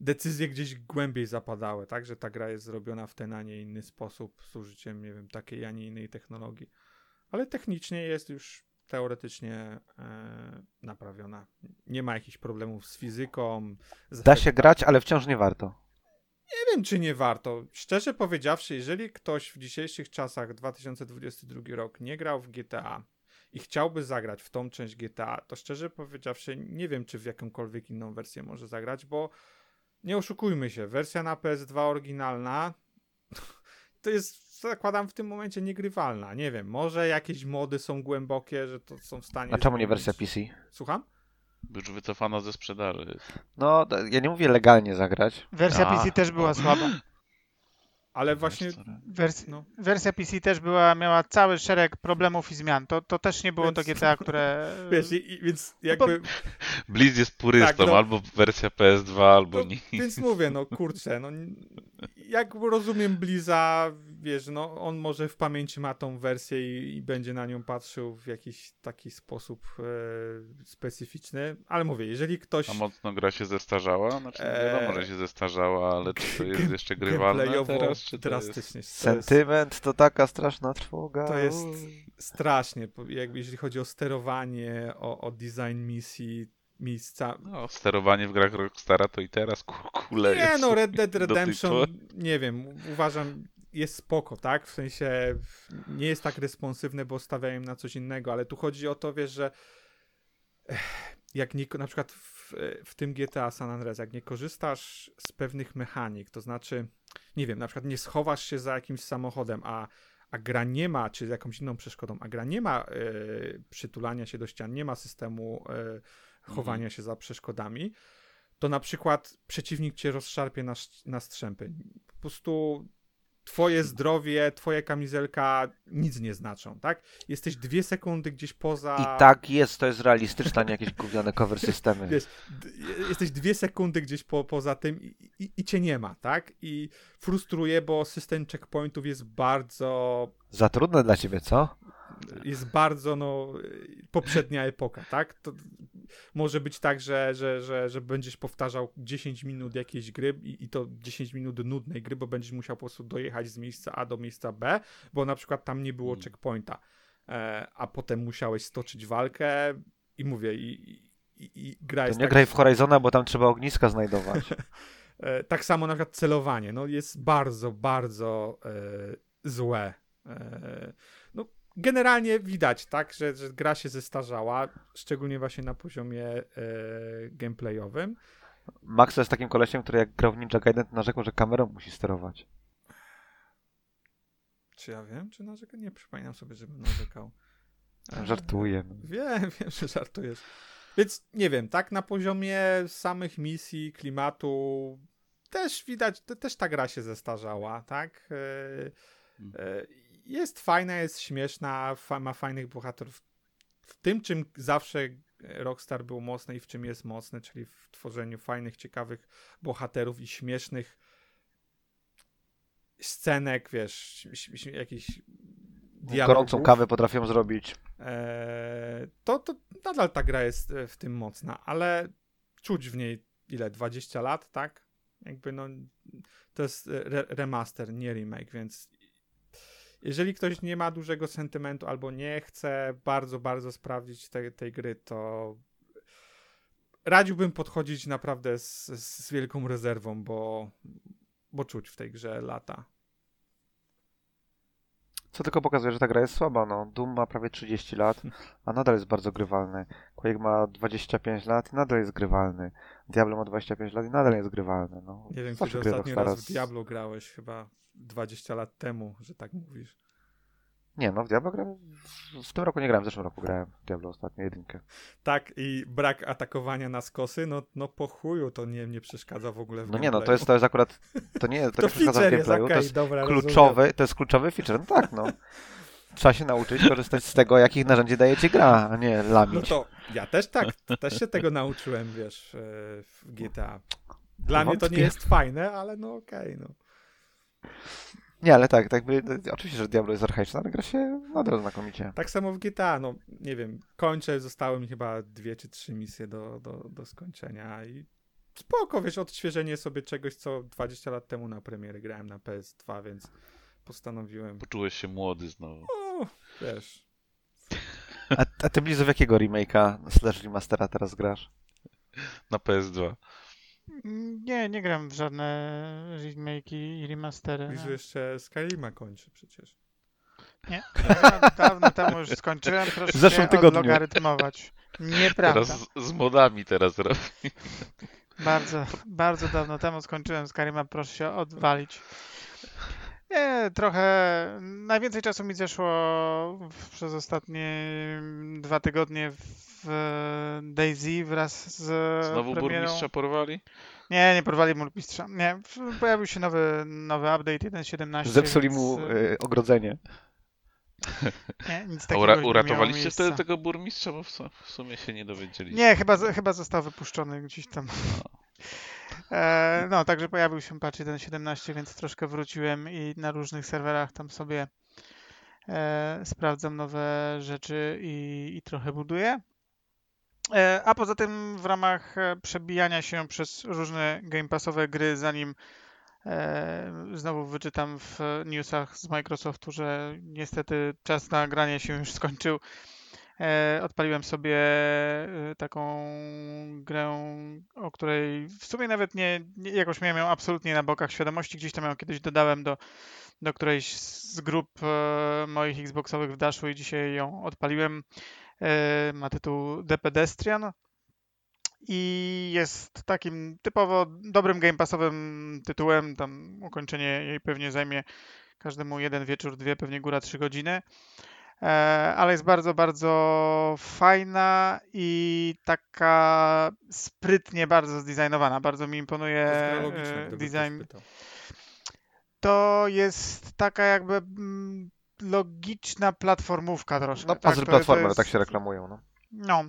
decyzje gdzieś głębiej zapadały, tak? Że ta gra jest zrobiona w ten, a nie inny sposób z użyciem, nie wiem, takiej, a nie innej technologii. Ale technicznie jest już teoretycznie e, naprawiona. Nie ma jakichś problemów z fizyką. Z Da się grać, ale wciąż nie warto. nie wiem, czy nie warto. Szczerze powiedziawszy, jeżeli ktoś w dzisiejszych czasach, 2022 rok, nie grał w GTA i chciałby zagrać w tą część GTA, to szczerze powiedziawszy, nie wiem, czy w jakąkolwiek inną wersję może zagrać, bo nie oszukujmy się, wersja na PS2 oryginalna to jest, zakładam, w tym momencie niegrywalna. Nie wiem, może jakieś mody są głębokie, że to są w stanie. A czemu nie wersja PC? Słucham? Już wycofano ze sprzedaży. No, ja nie mówię legalnie zagrać. Wersja A, PC też była słaba. Ale właśnie. Wers No. wersja PC też była, miała cały szereg problemów i zmian. To, to też nie było to Więc- GTA, które... Wiesz, i, i, więc No jakby. Blizz jest purystą, Tak, no. albo wersja PS2, albo No, nie. Więc mówię, no kurczę, no jak rozumiem Bliza, wiesz, no on może w pamięci ma tą wersję i, i będzie na nią patrzył w jakiś taki sposób e, specyficzny, ale mówię, jeżeli ktoś A mocno gra się zestarzała? Znaczy, no Eee, wiadomo, że się zestarzała, ale czy to jest jeszcze grywalne teraz, czy drastycznie, to jest, Sentyment to taka straszna trwoga. to jest strasznie, jakby jeżeli chodzi o sterowanie, o, o design misji, miejsca, No, sterowanie w grach Rockstara to i teraz ku- kule Nie, jest. no Red Dead Redemption, nie wiem, uważam, jest spoko, tak? W sensie nie jest tak responsywne, bo stawiają na coś innego, ale tu chodzi o to, wiesz, że ech, jak nie, na przykład w, w tym GTA San Andreas, jak nie korzystasz z pewnych mechanik, to znaczy, nie wiem, na przykład nie schowasz się za jakimś samochodem, a, a gra nie ma, czy z jakąś inną przeszkodą, a gra nie ma e, przytulania się do ścian, nie ma systemu e, chowania się za przeszkodami, to na przykład przeciwnik cię rozszarpie na, na strzępy. Po prostu twoje zdrowie, twoja kamizelka nic nie znaczą, tak? Jesteś dwie sekundy gdzieś poza... I tak jest, to jest realistyczne, nie jakieś gówniane cover systemy. Wiesz, jesteś dwie sekundy gdzieś po, poza tym i, i, i cię nie ma, tak? I frustruje, bo system checkpointów jest bardzo Za trudne dla ciebie, co? jest bardzo, no, poprzednia epoka, tak? To może być tak, że, że, że, że będziesz powtarzał 10 minut jakiejś gry i, i to 10 minut nudnej gry, bo będziesz musiał po prostu dojechać z miejsca A do miejsca B, bo na przykład tam nie było Mm. checkpointa, e, a potem musiałeś stoczyć walkę i mówię, i, i, i gra To jest nie tak, graj w Horizona, bo tam trzeba ogniska znajdować. E, tak samo na przykład celowanie, no jest bardzo, bardzo e, złe. Generalnie widać, tak, że, że gra się zestarzała, szczególnie właśnie na poziomie e, gameplayowym. Max jest takim kolesiem, który jak grał w Ninja Gaiden, to narzekał, że kamerą musi sterować. Czy ja wiem, czy narzekał? Nie przypominam sobie, żebym narzekał. E, Żartuję. Wiem, wiem, że żartujesz. Więc nie wiem, tak na poziomie samych misji, klimatu też widać, te- też ta gra się zestarzała, tak? E, e, Jest fajna, jest śmieszna, fa- ma fajnych bohaterów. W tym, czym zawsze Rockstar był mocny i w czym jest mocny, czyli w tworzeniu fajnych, ciekawych bohaterów i śmiesznych scenek, wiesz, jakichś dialogów. Gorącą kawę potrafią zrobić. Eee, to, to nadal ta gra jest e, w tym mocna, ale czuć w niej ile? 20 lat, tak? Jakby no to jest re remaster, nie remake, więc jeżeli ktoś nie ma dużego sentymentu albo nie chce bardzo, bardzo sprawdzić te, tej gry, to radziłbym podchodzić naprawdę z, z wielką rezerwą, bo, bo czuć w tej grze lata. Co tylko pokazuje, że ta gra jest słaba. No. Doom ma prawie 30 lat, a nadal jest bardzo grywalny. Quake ma 25 lat i nadal jest grywalny. Diablo ma 25 lat i nadal jest grywalny. No. Nie wiem, kiedy gry ostatni raz w Diablo grałeś, chyba 20 lat temu, że tak mówisz. Nie, no w Diablo grałem. W, tym roku nie grałem, w zeszłym roku grałem w Diablo ostatnio jedynkę. Tak, i brak atakowania na skosy, no, no po chuju to nie, nie przeszkadza w ogóle w No nie, no to jest, to jest akurat. To nie, to, To nie przeszkadza w gameplayu. okej, to jest dobra, rozumiem. kluczowy, to jest kluczowy feature. No tak, no. Trzeba się nauczyć korzystać z tego, jakich narzędzi daje ci gra, a nie No lamić. to ja też tak, też się tego nauczyłem, wiesz, e, w GTA. Dla mnie to nie jest fajne, ale no okej, no. Nie, ale tak, tak by, oczywiście, że Diablo jest archaiczne, ale gra się nadal znakomicie. Tak samo w GTA, no nie wiem, kończę, zostały mi chyba dwie czy trzy misje do, do, do skończenia i spoko, wiesz, odświeżenie sobie czegoś, co 20 lat temu na premiery grałem na PS2, więc postanowiłem, Poczułeś się młody znowu. o, wiesz, A, a ty Blizu w jakiego remake'a slash remastera teraz grasz? Na PS2. Nie, nie gram w żadne remake'i i remastery. Lizu no. jeszcze Skyrima kończy przecież. Nie, ja dawno temu już skończyłem, proszę W zeszłym się tygodniu. odlogarytmować. Nieprawda. Teraz z, z modami teraz robi. Bardzo, bardzo dawno temu skończyłem Skyrima, proszę się odwalić. Nie, trochę. Najwięcej czasu mi zeszło przez ostatnie dwa tygodnie w Daisy wraz z Znowu premierą. burmistrza porwali? Nie, nie porwali burmistrza. Nie, pojawił się nowy, nowy update 1.17. Zepsuli więc, mu e, y, ogrodzenie. Nie, nic takiego ura, nie miało uratowaliście te, tego burmistrza, bo w, su- w sumie się nie dowiedzieliście. Nie, chyba, chyba został wypuszczony gdzieś tam. E, no, także pojawił się patch 1.17, więc troszkę wróciłem i na różnych serwerach tam sobie e, sprawdzam nowe rzeczy i, i trochę buduję. E, a poza tym w ramach e, przebijania się przez różne Game Passowe gry, zanim e, znowu wyczytam w newsach z Microsoftu, że niestety czas na granie się już skończył. E, odpaliłem sobie e, taką grę, o której w sumie nawet nie, nie jakoś miałem ją absolutnie na bokach świadomości. Gdzieś tam ją kiedyś dodałem do, do którejś z grup e, moich Xboxowych w Dashu i dzisiaj ją odpaliłem. Ma tytuł The Pedestrian i jest takim typowo dobrym game passowym tytułem. Tam ukończenie jej pewnie zajmie każdemu jeden wieczór, dwie, pewnie góra trzy godziny. E, ale jest bardzo, bardzo fajna i taka sprytnie bardzo zdesignowana. Bardzo mi imponuje To e, design. To jest taka jakby mm, logiczna platformówka troszkę. No, tak? puzzle platformer, jest- tak się reklamują. No. no,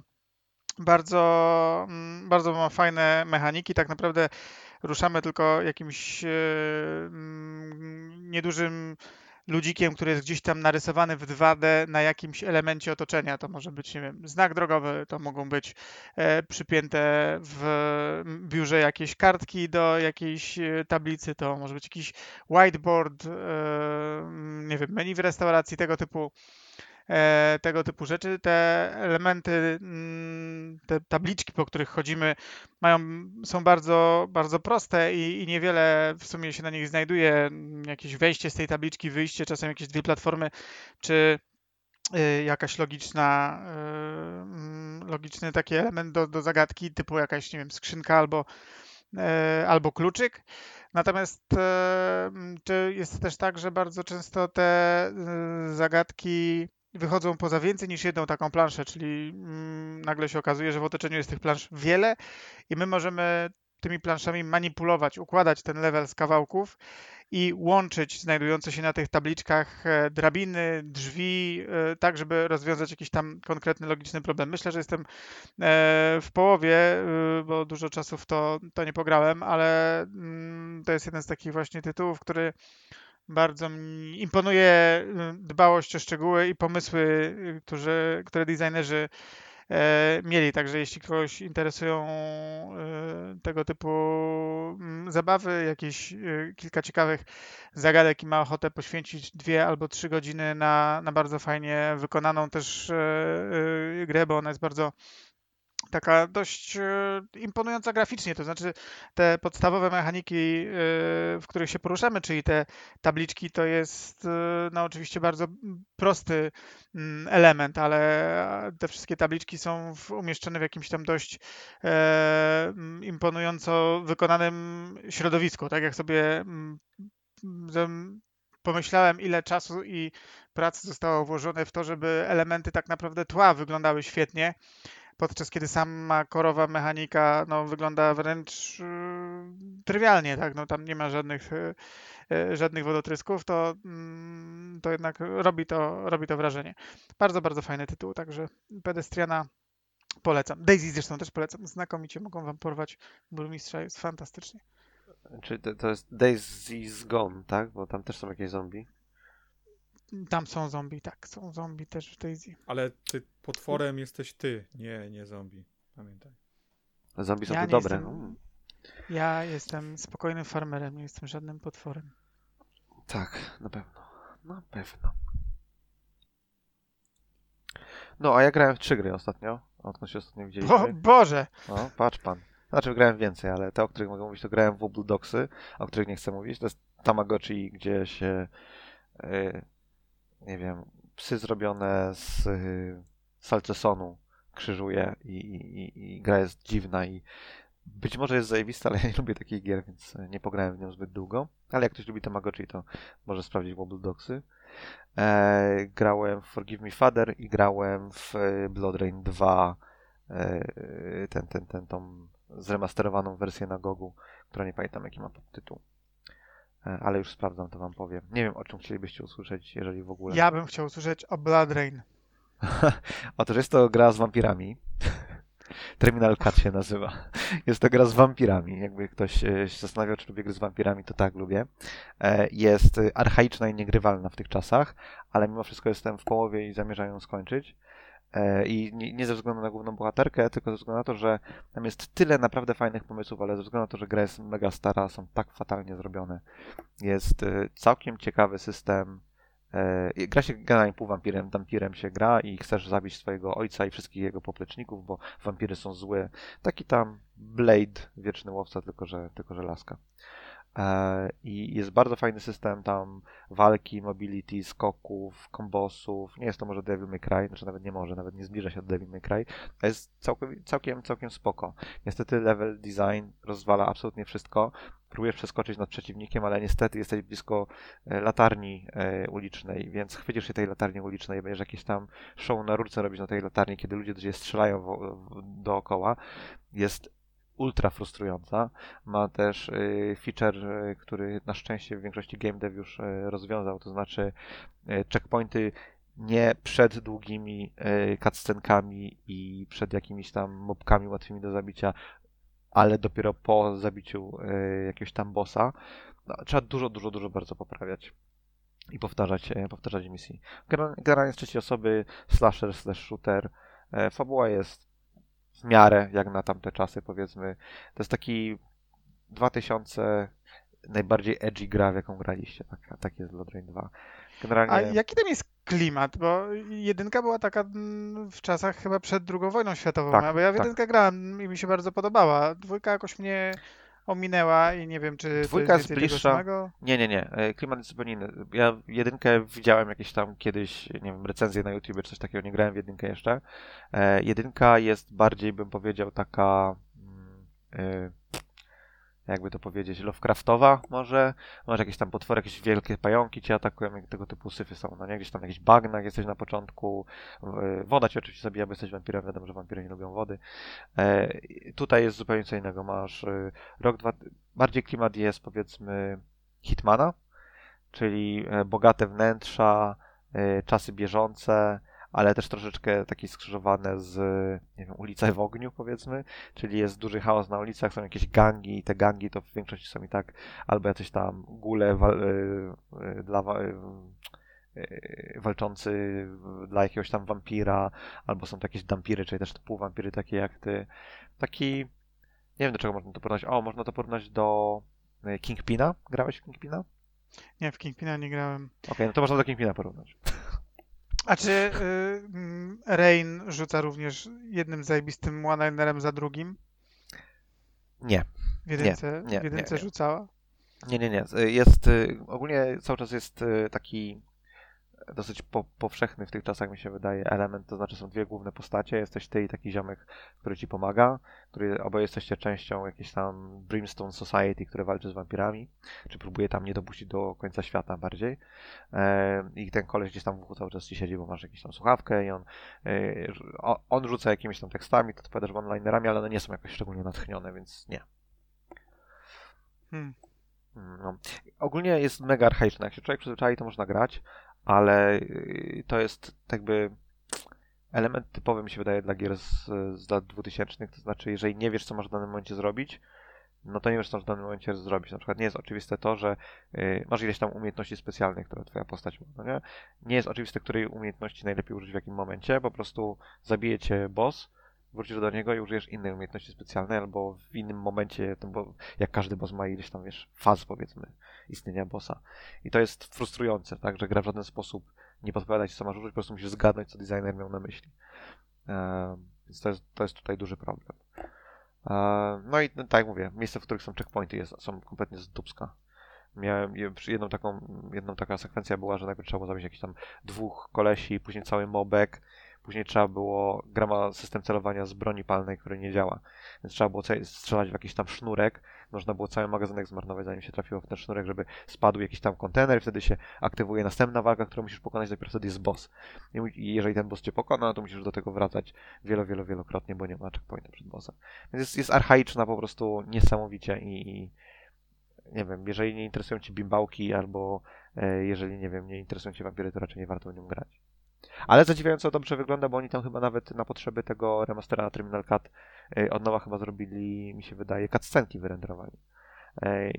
bardzo, mm, bardzo ma fajne mechaniki. Tak naprawdę ruszamy tylko jakimś e, mm, niedużym ludzikiem, który jest gdzieś tam narysowany w 2D na jakimś elemencie otoczenia. To może być, nie wiem, znak drogowy, to mogą być e, przypięte w biurze jakieś kartki do jakiejś e, tablicy, to może być jakiś whiteboard, e, nie wiem, menu w restauracji, tego typu tego typu rzeczy. Te elementy, mm, te tabliczki, po których chodzimy, mają, są bardzo, bardzo proste i, i niewiele w sumie się na nich znajduje. Jakieś wejście z tej tabliczki, wyjście, czasem jakieś dwie platformy, czy y, jakaś logiczna, y, mm, logiczny taki element do, do zagadki, typu jakaś, nie wiem, skrzynka albo, e, albo kluczyk. Natomiast e, jest też tak, że bardzo często te y, zagadki wychodzą poza więcej niż jedną taką planszę, czyli mm, nagle się okazuje, że w otoczeniu jest tych plansz wiele i my możemy tymi planszami manipulować, układać ten level z kawałków i łączyć znajdujące się na tych tabliczkach e, drabiny, drzwi, e, tak żeby rozwiązać jakiś tam konkretny logiczny problem. Myślę, że jestem e, w połowie, bo dużo czasu w to, to nie pograłem, ale mm, to jest jeden z takich właśnie tytułów, który bardzo mi imponuje y, dbałość o szczegóły i pomysły, y, którzy, które designerzy e, mieli. Także jeśli kogoś interesują e, tego typu mm, zabawy, jakieś kilka ciekawych zagadek i ma ochotę poświęcić dwie albo trzy godziny na, na bardzo fajnie wykonaną też e, e, grę, bo ona jest bardzo taka dość e, imponująca graficznie, to znaczy te podstawowe mechaniki, e, w których się poruszamy, czyli te tabliczki, to jest e, no oczywiście bardzo prosty mm, element, ale te wszystkie tabliczki są umieszczone w jakimś tam dość mm, imponująco wykonanym środowisku, tak jak sobie mm, pomyślałem, ile czasu i pracy zostało włożone w to, żeby elementy tak naprawdę tła wyglądały świetnie, podczas kiedy sama korowa mechanika no, wygląda wręcz yy, trywialnie, tak? No, tam nie ma żadnych, yy, yy, żadnych wodotrysków, to, mm, to jednak robi to, robi to wrażenie. Bardzo, bardzo fajny tytuł, także Pedestriana polecam. Daisy zresztą też polecam. Znakomicie mogą wam porwać burmistrza, jest fantastycznie. Czy to, to jest Daisy's Gone, tak? Bo tam też są jakieś zombie. Tam są zombie, tak, są zombie też w Daisy. Ale ty potworem jesteś ty, nie, nie zombie. Pamiętaj. Zombie są Ja tu dobre. jestem- Mm. Ja jestem spokojnym farmerem, nie jestem żadnym potworem. Tak, na pewno. Na pewno. No, a ja grałem w trzy gry ostatnio. Odkąd się ostatnio Bo, widzieliśmy. Boże! No, patrz pan. Znaczy grałem więcej, ale te, o których mogę mówić, to grałem w Wobble Dogsy, o których nie chcę mówić. To jest Tamagotchi, gdzie się y, nie wiem, psy zrobione z y, salcesonu krzyżuje i, i, i gra jest dziwna i być może jest zajebista, ale ja nie lubię takich gier, więc nie pograłem w nią zbyt długo. Ale jak ktoś lubi Tamagotchi, to może sprawdzić Wobble Dogsy. E, grałem w Forgive Me Father i grałem w e, Blood Rain 2 e, ten, ten, ten, tą zremasterowaną wersję na Gogu, która nie pamiętam jaki ma podtytuł. E, ale już sprawdzam, to wam powiem. Nie wiem, o czym chcielibyście usłyszeć, jeżeli w ogóle. Ja bym chciał usłyszeć o Blood Rain. Otóż jest to gra z wampirami. Terminal Cat się nazywa. Jest to gra z wampirami. Jakby ktoś e, się zastanawiał, czy lubię gry z wampirami, to tak lubię. E, Jest archaiczna i niegrywalna w tych czasach, ale mimo wszystko jestem w połowie i zamierzam ją skończyć. E, I nie, ze względu na główną bohaterkę, tylko ze względu na to, że tam jest tyle naprawdę fajnych pomysłów, ale ze względu na to, że gra jest mega stara, są tak fatalnie zrobione. Jest e, całkiem ciekawy system. E, Gra się generalnie półwampirem, wampirem się gra i chcesz zabić swojego ojca i wszystkich jego popleczników, bo wampiry są złe. Taki tam Blade, wieczny łowca, tylko że, tylko że laska. E, I jest bardzo fajny system tam walki, mobility, skoków, kombosów. Nie jest to może Devil May Cry, znaczy nawet nie może, nawet nie zbliża się do Devil May Cry. A jest całkiem, całkiem, całkiem spoko. Niestety level design rozwala absolutnie wszystko. Próbujesz przeskoczyć nad przeciwnikiem, ale niestety jesteś blisko e, latarni e, ulicznej, więc chwycisz się tej latarni ulicznej będziesz jakieś tam show na rurce robić na tej latarni, kiedy ludzie do ciebie strzelają dookoła. Jest ultra frustrująca. Ma też y, feature, y, który na szczęście w większości game dev już y, rozwiązał, to znaczy checkpointy nie przed długimi cutscenkami i przed jakimiś tam mobkami łatwymi do zabicia, ale dopiero po zabiciu jakiegoś tam bossa. No, trzeba dużo, dużo, dużo bardzo poprawiać i powtarzać, powtarzać misji. Generalnie z trzeciej osoby slasher slash shooter. Fabuła jest w miarę jak na tamte czasy, powiedzmy. To jest taki 2000 najbardziej edgy gra, w jaką graliście. Tak, tak jest Blood Rain 2. Generalnie... A jaki tam jest klimat? Bo jedynka była taka mm, w czasach chyba przed II wojną światową, Tak, bo ja w tak. jedynkę grałem i mi się bardzo podobała. Dwójka jakoś mnie ominęła i nie wiem, czy Dwójka to jest bliższa-. Nie, nie, nie. E, Klimat jest zupełnie inny. Ja jedynkę widziałem jakieś tam kiedyś, nie wiem, recenzję na YouTube czy coś takiego, nie grałem w jedynkę jeszcze. E, jedynka jest bardziej, bym powiedział, taka e, jakby to powiedzieć, Lovecraftowa może. Masz jakieś tam potwory, jakieś wielkie pająki cię atakują, tego typu syfy są. No nie? Gdzieś tam jakieś bagna, jesteś na początku. Woda cię oczywiście zabija, bo jesteś wampirem, wiadomo, że wampiry nie lubią wody. E, tutaj jest zupełnie co innego. Masz e, rok, dwa, bardziej klimat jest powiedzmy Hitmana, czyli e, bogate wnętrza, e, czasy bieżące, ale też troszeczkę takie skrzyżowane z, nie wiem, ulica w ogniu powiedzmy, czyli jest duży chaos na ulicach, są jakieś gangi i te gangi to w większości są i tak albo jacyś tam gule wal, e, e, dla e, e, walczący dla jakiegoś tam wampira, albo są to jakieś dampiry, czyli też półwampiry takie jak ty. Taki, nie wiem do czego można to porównać. O, można to porównać do e, Kingpina. Grałeś w Kingpina? Nie, w Kingpina nie grałem. Okej, no to można do Kingpina porównać. A czy y, mm, Rain rzuca również jednym zajebistym one-linerem za drugim? Nie. W jedynce, nie, w jedynce nie, nie. rzucała? Nie, nie, nie. E, Jest, e, ogólnie cały czas jest e, taki dosyć po, powszechny w tych czasach, mi się wydaje, element, to znaczy są dwie główne postacie, jesteś ty i taki ziomek, który ci pomaga, który oboje jesteście częścią jakiejś tam Brimstone Society, które walczy z wampirami, czy próbuje tam nie dopuścić do końca świata bardziej. E, I ten koleś gdzieś tam w cały czas ci siedzi, bo masz jakąś tam słuchawkę i on, e, on, on rzuca jakimiś tam tekstami, to odpowiadasz one-linerami, ale one nie są jakoś szczególnie natchnione, więc nie. Hmm. No. Ogólnie jest mega archaiczne. Jak się człowiek przyzwyczai, to można grać, ale yy, to jest jakby element typowy, mi się wydaje, dla gier z, z lat 2000. To znaczy, jeżeli nie wiesz, co masz w danym momencie zrobić, no to nie wiesz, co w danym momencie zrobić. Na przykład nie jest oczywiste to, że yy, masz ileś tam umiejętności specjalnych, które twoja postać ma. No nie? nie jest oczywiste, której umiejętności najlepiej użyć w jakim momencie. Po prostu zabije cię boss wrócisz do niego i użyjesz innej umiejętności specjalnej, albo w innym momencie, bo jak każdy boss ma ileś tam, wiesz, faz, powiedzmy, istnienia bossa. I to jest frustrujące, tak, że gra w żaden sposób nie podpowiada ci, co masz użyć, po prostu musisz zgadnąć, co designer miał na myśli. Więc to jest, to jest tutaj duży problem. No i no, tak jak mówię, miejsca, w których są checkpointy jest, są kompletnie z dupska. Miałem jedną taką, jedną taka sekwencja była, że najpierw trzeba było zabić jakiś tam dwóch kolesi, później cały mobek, później trzeba było, gra ma system celowania z broni palnej, który nie działa, więc trzeba było strzelać w jakiś tam sznurek, można było cały magazynek zmarnować, zanim się trafiło w ten sznurek, żeby spadł jakiś tam kontener i wtedy się aktywuje następna walka, którą musisz pokonać, dopiero wtedy jest boss. I jeżeli ten boss cię pokona, no to musisz do tego wracać wielo, wielo, wielokrotnie, bo nie ma checkpointa przed bossem. Więc jest, jest archaiczna po prostu niesamowicie i, i nie wiem, jeżeli nie interesują cię bimbałki albo e, jeżeli, nie wiem, nie interesują cię wampiry, to raczej nie warto w nią grać. Ale zadziwiająco dobrze wygląda, bo oni tam chyba nawet na potrzeby tego remastera na Terminal Cut e, od nowa chyba zrobili, mi się wydaje, cutscenki wyrenderowali.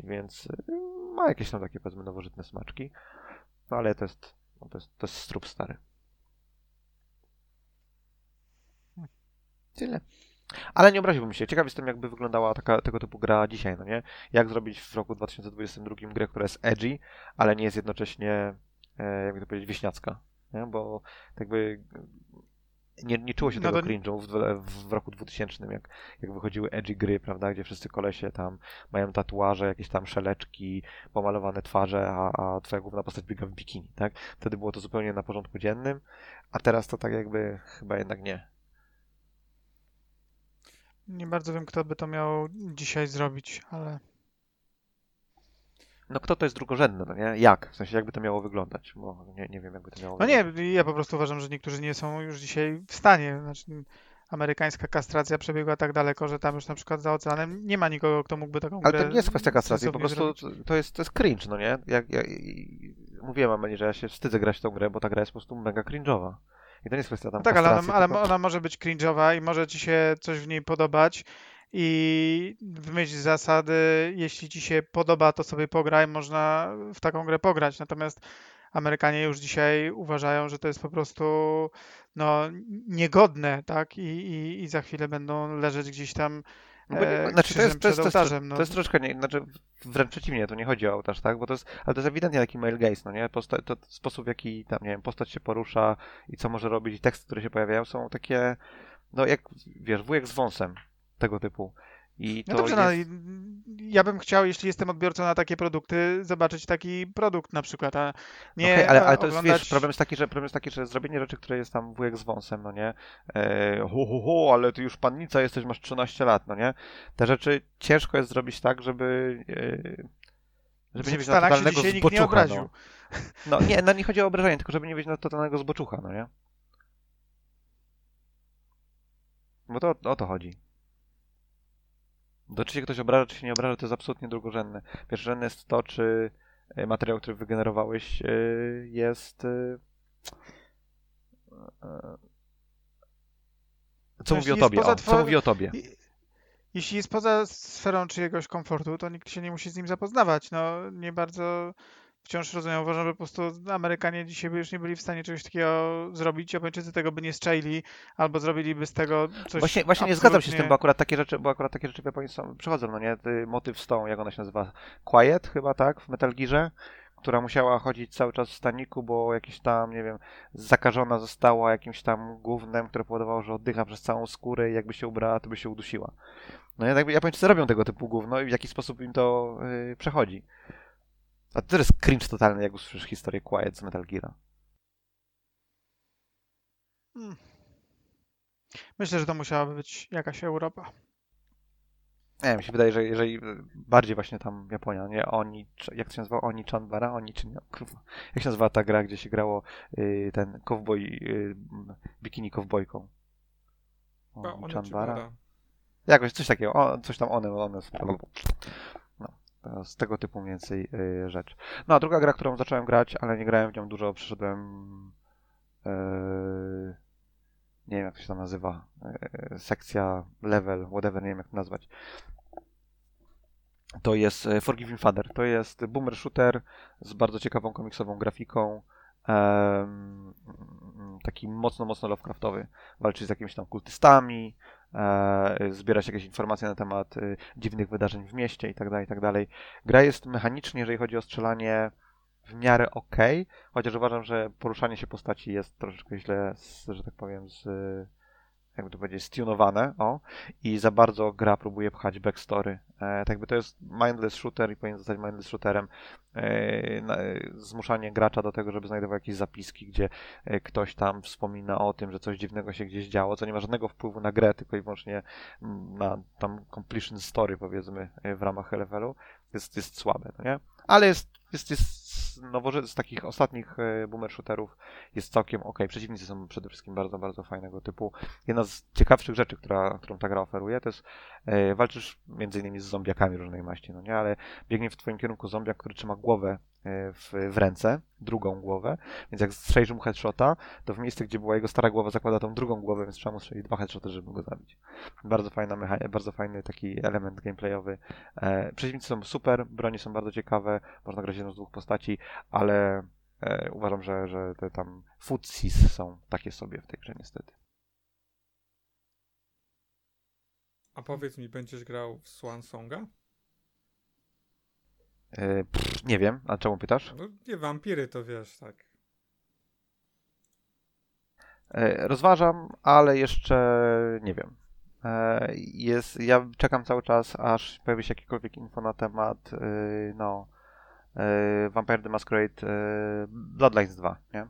Więc e, ma jakieś tam takie, powiedzmy, nowożytne smaczki. No ale to jest, no, to jest, to jest strup stary. Tyle. Ale nie obraziłbym się. Ciekaw jestem, jakby wyglądała taka, tego typu gra dzisiaj, no nie? Jak zrobić w roku 2022 grę, która jest edgy, ale nie jest jednocześnie, e, jakby to powiedzieć, wieśniacka, nie? Bo tak jakby nie, nie czuło się No tego cringe'u w, w, w roku 2000, jak, jak wychodziły edgy gry, prawda, gdzie wszyscy kolesie tam mają tatuaże, jakieś tam szeleczki, pomalowane twarze, a, a twoja główna postać biega w bikini, tak? Wtedy było to zupełnie na porządku dziennym, a teraz to tak jakby chyba jednak nie. Nie bardzo wiem, kto by to miał dzisiaj zrobić, ale No kto to jest drugorzędny, no nie? Jak? W sensie jakby to miało wyglądać, bo nie, nie wiem jakby to miało No wyglądać. nie, ja po prostu uważam, że niektórzy nie są już dzisiaj w stanie. Znaczy, amerykańska kastracja przebiegła tak daleko, że tam już na przykład za oceanem nie ma nikogo, kto mógłby taką Ale to nie jest kwestia kastracji, po prostu zrobić. to- jest, to jest cringe, no nie? Jak, ja, mówiłem Ameli, że ja się wstydzę grać w tą grę, bo ta gra jest po prostu mega cringe'owa. I to nie jest kwestia tam No tak, ale, ona, ale tylko... ona może być cringe'owa i może ci się coś w niej podobać i w myśl zasady, jeśli ci się podoba, to sobie pograj, można w taką grę pograć. Natomiast Amerykanie już dzisiaj uważają, że to jest po prostu no, niegodne, tak? I, i, i za chwilę będą leżeć gdzieś tam No nie- e, znaczy, to jest, to, jest, to, jest, ołtarzem. No. to jest troszeczkę, nie, znaczy wręcz przeciwnie, to nie chodzi o ołtarz, tak? Bo to jest, ale to jest ewidentnie taki male gaze, no nie? Posta- to sposób, w jaki tam, nie wiem, postać się porusza i co może robić, i teksty, które się pojawiają, są takie, no jak, wiesz, wujek z wąsem, tego typu. I to No dobrze, no, jest... i ja bym chciał, jeśli jestem odbiorcą na takie produkty, zobaczyć taki produkt na przykład, a nie Okej, ale, ale to jest, oglądać... wiesz, problem jest taki, że problem jest taki, że zrobienie rzeczy, które jest tam wujek z wąsem, no nie? E, ho, ho, ho, ale ty już pannica jesteś, masz 13 lat, no nie? Te rzeczy ciężko jest zrobić tak, żeby e, żeby nie mieć na się totalnego dzisiaj nikt nie zboczucha, obraził. no. no nie, no nie chodzi o obrażenie, tylko żeby nie mieć na totalnego zboczucha, no nie? Bo to o to chodzi. To czy się ktoś obraża, czy się nie obraża, to jest absolutnie drugorzędne. Pierwszorzędne jest to, czy e, materiał, który wygenerowałeś, e, jest. e, Co mówi o tobie? O, co mówi o tobie? Jeśli jest poza sferą czyjegoś komfortu, to nikt się nie musi z nim zapoznawać. No, nie bardzo wciąż rozumiem. Uważam, że po prostu Amerykanie dzisiaj by już nie byli w stanie czegoś takiego zrobić. Japończycy tego by nie strzelili, albo zrobiliby z tego coś Właśnie, właśnie nie zgadzam się z tym, bo akurat takie rzeczy, bo akurat takie rzeczy w Japonii są, przychodzą, no nie? Ty, motyw z tą, jak ona się nazywa? Quiet chyba, tak? W Metal Gearze? Która musiała chodzić cały czas w staniku, bo jakiś tam, nie wiem, zakażona została jakimś tam gównem, które powodowało, że oddycha przez całą skórę i jakby się ubrała, to by się udusiła. No nie, jakby Japończycy robią tego typu gówno i w jaki sposób im to yy, przechodzi. A to jest cringe totalny, jak usłyszysz historię Quiet z Metal Geara. Myślę, że to musiałaby być jakaś Europa. Nie, mi się wydaje, że jeżeli bardziej właśnie tam Japonia, nie? Oni, jak to się nazywa? Oni Chanbara? Oni czy nie? Kurwa. Jak się nazywa ta gra, gdzie się grało y, ten cowboy, y, bikini cowboyką? Oni Chanbara? Jakoś coś takiego, o, coś tam one, one. Z tego typu mniej więcej y, rzecz. No, a druga gra, którą zacząłem grać, ale nie grałem w nią dużo, przeszedłem y, nie wiem jak to się tam nazywa, y, sekcja, level, whatever, nie wiem jak to nazwać. To jest Forgiving Father. To jest boomer shooter z bardzo ciekawą komiksową grafiką. taki mocno, mocno Lovecraftowy. Walczy z jakimiś tam kultystami, zbierać jakieś informacje na temat e, dziwnych wydarzeń w mieście i tak dalej, i tak. Gra jest mechanicznie, jeżeli chodzi o strzelanie, w miarę ok, chociaż uważam, że poruszanie się postaci jest troszeczkę źle, że tak powiem, z jakby to powiedzieć, stunowane, o, i za bardzo gra próbuje pchać backstory. E, tak jakby to jest mindless shooter i powinien zostać mindless shooterem. E, na, zmuszanie gracza do tego, żeby znajdował jakieś zapiski, gdzie e, ktoś tam wspomina o tym, że coś dziwnego się gdzieś działo, co nie ma żadnego wpływu na grę, tylko i wyłącznie mm, na tam completion story, powiedzmy, e, w ramach levelu, jest, jest słabe, no nie? Ale jest, jest, jest nowoże- z takich ostatnich e, boomer shooterów jest całkiem ok. Przeciwnicy są przede wszystkim bardzo, bardzo fajnego typu. Jedna z ciekawszych rzeczy, która, którą ta gra oferuje, to jest e, walczysz między innymi z zombiakami różnej maści, no nie? Ale biegnie w twoim kierunku zombiak, który trzyma głowę w, w ręce, drugą głowę, więc jak strzelisz mu headshota, to w miejsce, gdzie była jego stara głowa, zakłada tą drugą głowę, więc trzeba mu strzelić dwa headshoty, żeby go zabić. Bardzo fajna mecha- bardzo fajny taki element gameplayowy. E, przeciwnicy są super, broni są bardzo ciekawe, można grać jedną z dwóch postaci, ale e, uważam, że, że te tam futsis są takie sobie w tej grze niestety. A powiedz mi, będziesz grał w Swan Songa? E, pff, nie wiem, a czemu pytasz? No nie, wampiry to wiesz, tak. E, rozważam, ale jeszcze nie wiem. E, jest, ja czekam cały czas, aż pojawi się jakiekolwiek info na temat, no, Vampire the Masquerade Bloodlines 2, nie?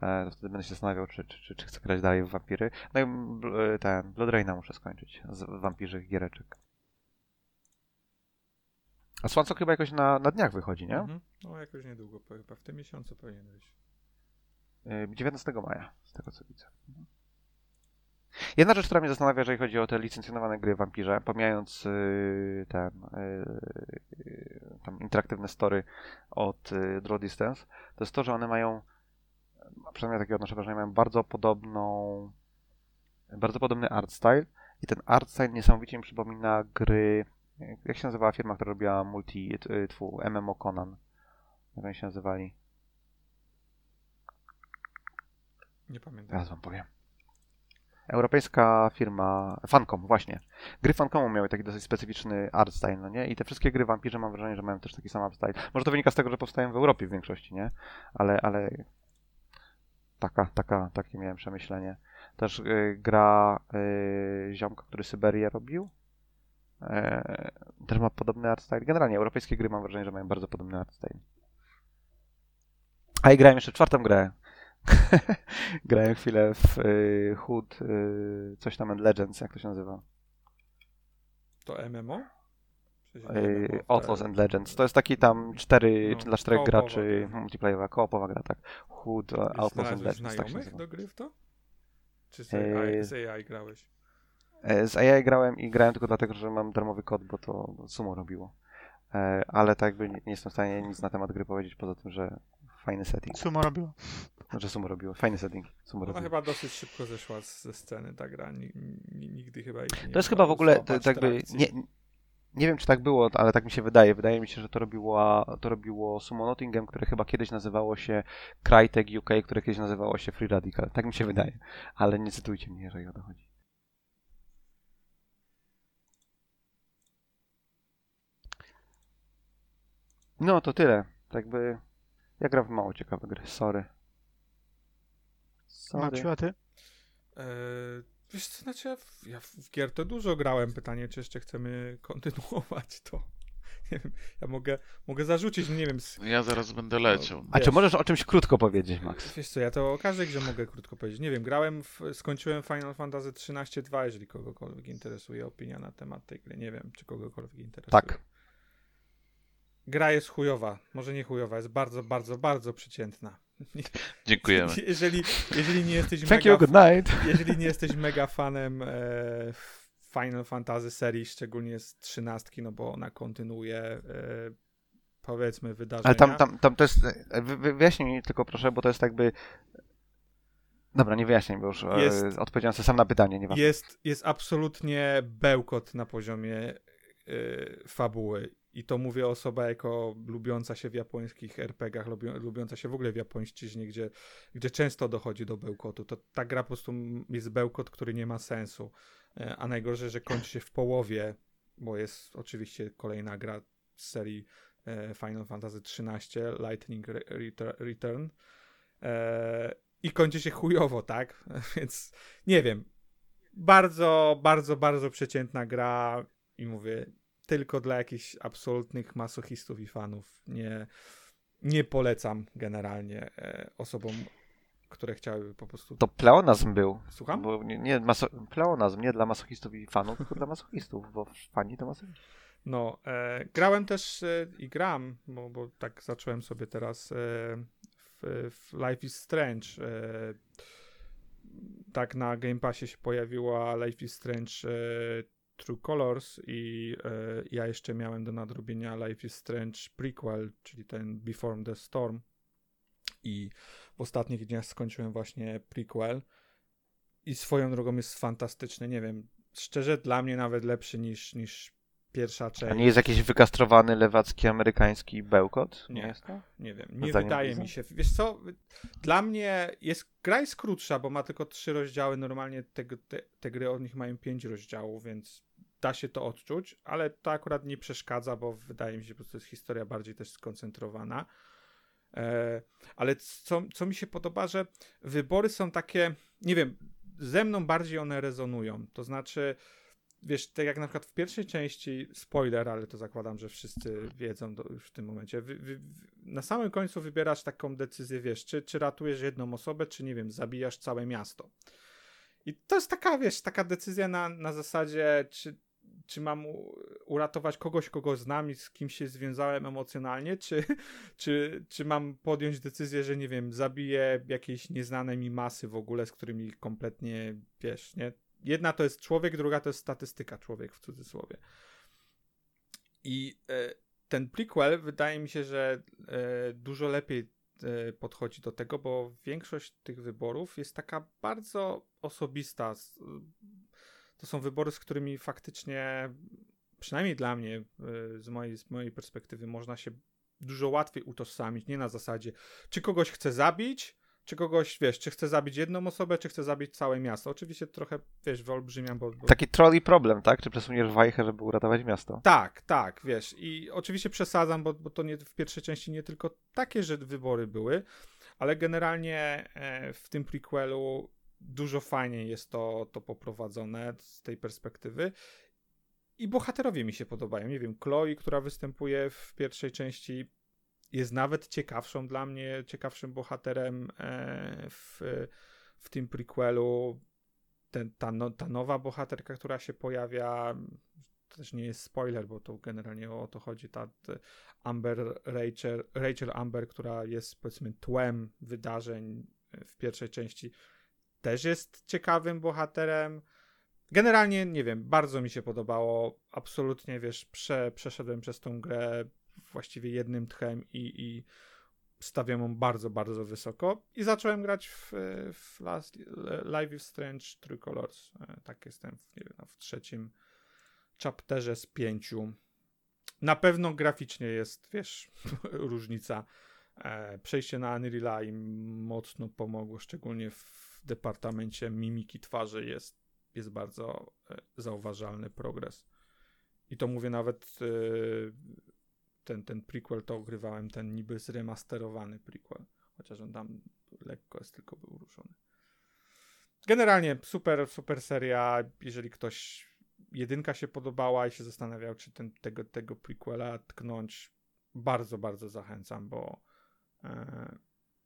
To wtedy będę się zastanawiał, czy, czy, czy, czy chcę grać dalej w vampiry. No i ten, Blood Raina muszę skończyć z wampirzych giereczek. A Swansong chyba jakoś na, na dniach wychodzi, nie? Mhm. No jakoś niedługo, chyba w tym miesiącu powinien. E, 19 maja, z tego co widzę. Jedna rzecz, która mnie zastanawia, jeżeli chodzi o te licencjonowane gry Vampirze, pomijając yy, ten yy, yy, tam interaktywne story od yy, Draw Distance, to jest to, że one mają, a przynajmniej takie odnoszę wrażenie, mają bardzo podobną, bardzo podobny art style i ten art style niesamowicie mi przypomina gry, jak się nazywała firma, która robiła multi, yy, tfu, MMO Conan? Jak oni się nazywali? Nie pamiętam. Teraz wam powiem. Europejska firma Fancom, właśnie. Gry Fancomu miały taki dosyć specyficzny art style, no nie? I te wszystkie gry Vampirze mam wrażenie, że mają też taki sam art style. Może to wynika z tego, że powstają w Europie w większości, nie? Ale, ale taka, taka, takie miałem przemyślenie. Też y, gra y, ziomka, który Syberię robił. E, też ma podobny art style. Generalnie europejskie gry mam wrażenie, że mają bardzo podobny art style. A i grałem jeszcze czwartą grę. grałem chwilę w y, Hood, y, coś tam and Legends, jak to się nazywa? To MMO? Y, Outlaws tak. and Legends. To jest taki tam cztery, No, czy dla czterech koopowa graczy gra. multiplayerowa, koopowa gra, tak. Hood, Outlaws and Legends, tak się znajomych nazywa. do gry w to? Czy z AI, z AI grałeś? E, Z AI grałem i grałem tylko dlatego, że mam darmowy kod, bo to sumo robiło. E, Ale tak jakby nie, nie jestem w stanie nic na temat gry powiedzieć, poza tym, że fajny setting. Sumo robiło. Że sumo robiło. Fajny setting. Sumo Ona robiło. chyba dosyć szybko zeszła z, ze sceny ta gra. Ni, ni, nigdy chyba jej nie To jest chyba w ogóle, to, to jakby, nie, nie wiem czy tak było, ale tak mi się wydaje. Wydaje mi się, że to robiło, to robiło Sumo Nottingham, które chyba kiedyś nazywało się Crytek UK, które kiedyś nazywało się Free Radical. Tak mi się wydaje. Ale nie cytujcie mnie, jeżeli o to chodzi. No to tyle. Tak by. Ja gram w mało ciekawe gry. Sorry. Sorry. Maciu, a ty? Eee, wiesz co, znaczy ja w, ja w gier to dużo grałem. Pytanie, czy jeszcze chcemy kontynuować to. Nie wiem, ja mogę, mogę zarzucić, nie wiem, z, Ja zaraz będę leciał. A czy wiesz. możesz o czymś krótko powiedzieć, Max? Wiesz co, ja to o każdej grze mogę krótko powiedzieć. Nie wiem, grałem, w, skończyłem Final Fantasy 13.2, jeżeli kogokolwiek interesuje opinia na temat tej gry. Nie wiem, czy kogokolwiek interesuje. Tak. Gra jest chujowa. Może nie chujowa, jest bardzo, bardzo, bardzo przeciętna. Dziękujemy. Jeżeli, jeżeli nie jesteś Thank mega, you, good night. jeżeli nie jesteś mega fanem e, Final Fantasy serii, szczególnie z trzynastki, no bo ona kontynuuje e, powiedzmy wydarzenia. Ale tam, tam, tam to jest. e, wy- wy- Wyjaśnij mi tylko proszę, bo to jest jakby. Dobra, nie wyjaśniaj, bo już Jest- jest... odpowiedziałem sobie sam na pytanie, nie jest, jest absolutnie bełkot na poziomie e, fabuły. I to mówię osoba jako lubiąca się w japońskich RPG-ach, lubi, lubiąca się w ogóle w japońszczyźnie, gdzie, gdzie często dochodzi do bełkotu. To ta gra po prostu jest bełkot, który nie ma sensu. E, A najgorzej, że kończy się w połowie, bo jest oczywiście kolejna gra z serii e, Final Fantasy XIII, Lightning Re- Retur- Return. E, I kończy się chujowo, tak? Więc nie wiem. Bardzo, bardzo, bardzo przeciętna gra i mówię, tylko dla jakichś absolutnych masochistów i fanów. Nie, nie polecam generalnie e, osobom, które chciałyby po prostu. To pleonazm był. Słucham? Bo nie, nie maso... pleonazm nie dla masochistów i fanów, tylko dla masochistów, bo fani to masochiści. No, e, grałem też e, i gram, bo, bo tak zacząłem sobie teraz e, w, w Life is Strange. E, tak na Game Passie się pojawiła Life is Strange e, True Colors i e, ja jeszcze miałem do nadrobienia Life is Strange prequel, czyli ten Before the Storm i w ostatnich dniach skończyłem właśnie prequel i swoją drogą jest fantastyczny, nie wiem, szczerze dla mnie nawet lepszy niż, niż pierwsza część. A nie jest jakiś wykastrowany lewacki amerykański bełkot? Nie. jest to? Nie wiem, nie Zdaniem wydaje mi się. Wiesz co, dla mnie jest, gra jest krótsza, bo ma tylko trzy rozdziały, normalnie te, te, te gry od nich mają pięć rozdziałów, więc da się to odczuć, ale to akurat nie przeszkadza, bo wydaje mi się, że to jest historia bardziej też skoncentrowana. E, ale co, co mi się podoba, że wybory są takie, nie wiem, ze mną bardziej one rezonują. To znaczy, wiesz, tak jak na przykład w pierwszej części, spoiler, ale to zakładam, że wszyscy wiedzą do, już w tym momencie, wy, wy, na samym końcu wybierasz taką decyzję, wiesz, czy, czy ratujesz jedną osobę, czy nie wiem, zabijasz całe miasto. I to jest taka, wiesz, taka decyzja na, na zasadzie, czy, czy mam uratować kogoś, kogo znam i z kim się związałem emocjonalnie, czy, czy, czy mam podjąć decyzję, że nie wiem, zabiję jakieś nieznane mi masy w ogóle, z którymi kompletnie, wiesz, nie? Jedna to jest człowiek, druga to jest statystyka człowiek w cudzysłowie. I e, ten prequel wydaje mi się, że e, dużo lepiej e, podchodzi do tego, bo większość tych wyborów jest taka bardzo osobista. S- To są wybory, z którymi faktycznie, przynajmniej dla mnie, e, z mojej, z mojej perspektywy, można się dużo łatwiej utożsamić. Nie na zasadzie, czy kogoś chcę zabić, czy kogoś, wiesz, czy chcę zabić jedną osobę, czy chcę zabić całe miasto. Oczywiście trochę, wiesz, wyolbrzymiam, bo... bo... Taki troll i problem, tak? Czy przesuniesz wajchę, żeby uratować miasto? Tak, tak, wiesz. I oczywiście przesadzam, bo, bo to nie, w pierwszej części nie tylko takie że wybory były, ale generalnie e, w tym prequelu dużo fajniej jest to, to poprowadzone z tej perspektywy. I bohaterowie mi się podobają. Nie wiem, Chloe, która występuje w pierwszej części, jest nawet ciekawszą dla mnie, ciekawszym bohaterem e, w, w tym prequelu. Ten, ta, no, ta nowa bohaterka, która się pojawia, to też nie jest spoiler, bo to generalnie o to chodzi, ta Amber Rachel, Rachel Amber, która jest powiedzmy tłem wydarzeń w pierwszej części, też jest ciekawym bohaterem. Generalnie, nie wiem, bardzo mi się podobało. Absolutnie, wiesz, prze, przeszedłem przez tą grę właściwie jednym tchem i, i stawiam ją bardzo, bardzo wysoko. I zacząłem grać w, w Last, Live is Strange True Colors. E, Tak jestem, w, wiem, w trzecim chapterze z pięciu. Na pewno graficznie jest, wiesz, różnica. E, Przejście na Unreal'a im mocno pomogło, szczególnie w departamencie mimiki twarzy jest, jest bardzo e, zauważalny progres. I to mówię nawet e, ten, ten prequel to ogrywałem, ten niby zremasterowany prequel, chociaż on tam lekko jest tylko był ruszony. Generalnie super, super seria. Jeżeli ktoś jedynka się podobała i się zastanawiał, czy ten, tego, tego prequela tknąć, bardzo, bardzo zachęcam, bo e,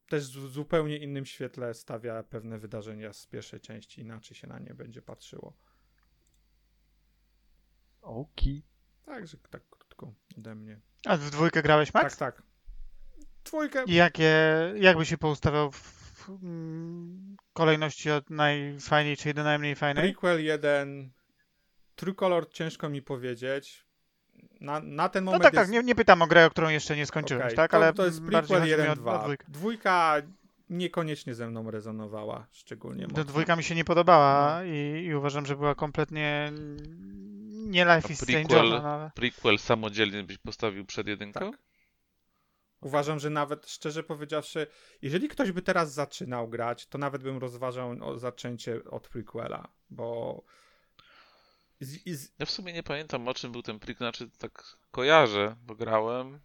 też w zupełnie innym świetle stawia pewne wydarzenia z pierwszej części, inaczej się na nie będzie patrzyło. Oki. Także tak krótko ode mnie. A w dwójkę grałeś, Max? Tak, tak. Dwójkę. I jakie, jakby się poustawiał w mm, kolejności od najfajniejszej do najmniej fajnej? Prequel 1. True Color ciężko mi powiedzieć. Na, na ten No moment tak, tak, jest... nie, nie pytam o grę, o którą jeszcze nie skończyłeś, Okej, tak? to, Ale to jest bardziej prequel chodzi mi o- o 1-2. dwójkę. Dwójka niekoniecznie ze mną rezonowała, szczególnie Do mocno. dwójka mi się nie podobała No. i, i uważam, że była kompletnie nie Life A is prequel- no ale... Prequel samodzielnie byś postawił przed jedynką? Tak. Uważam, że nawet szczerze powiedziawszy, jeżeli ktoś by teraz zaczynał grać, to nawet bym rozważał o zaczęcie od prequela, bo z, Ja w sumie nie pamiętam o czym był ten plik, znaczy tak kojarzę, bo grałem,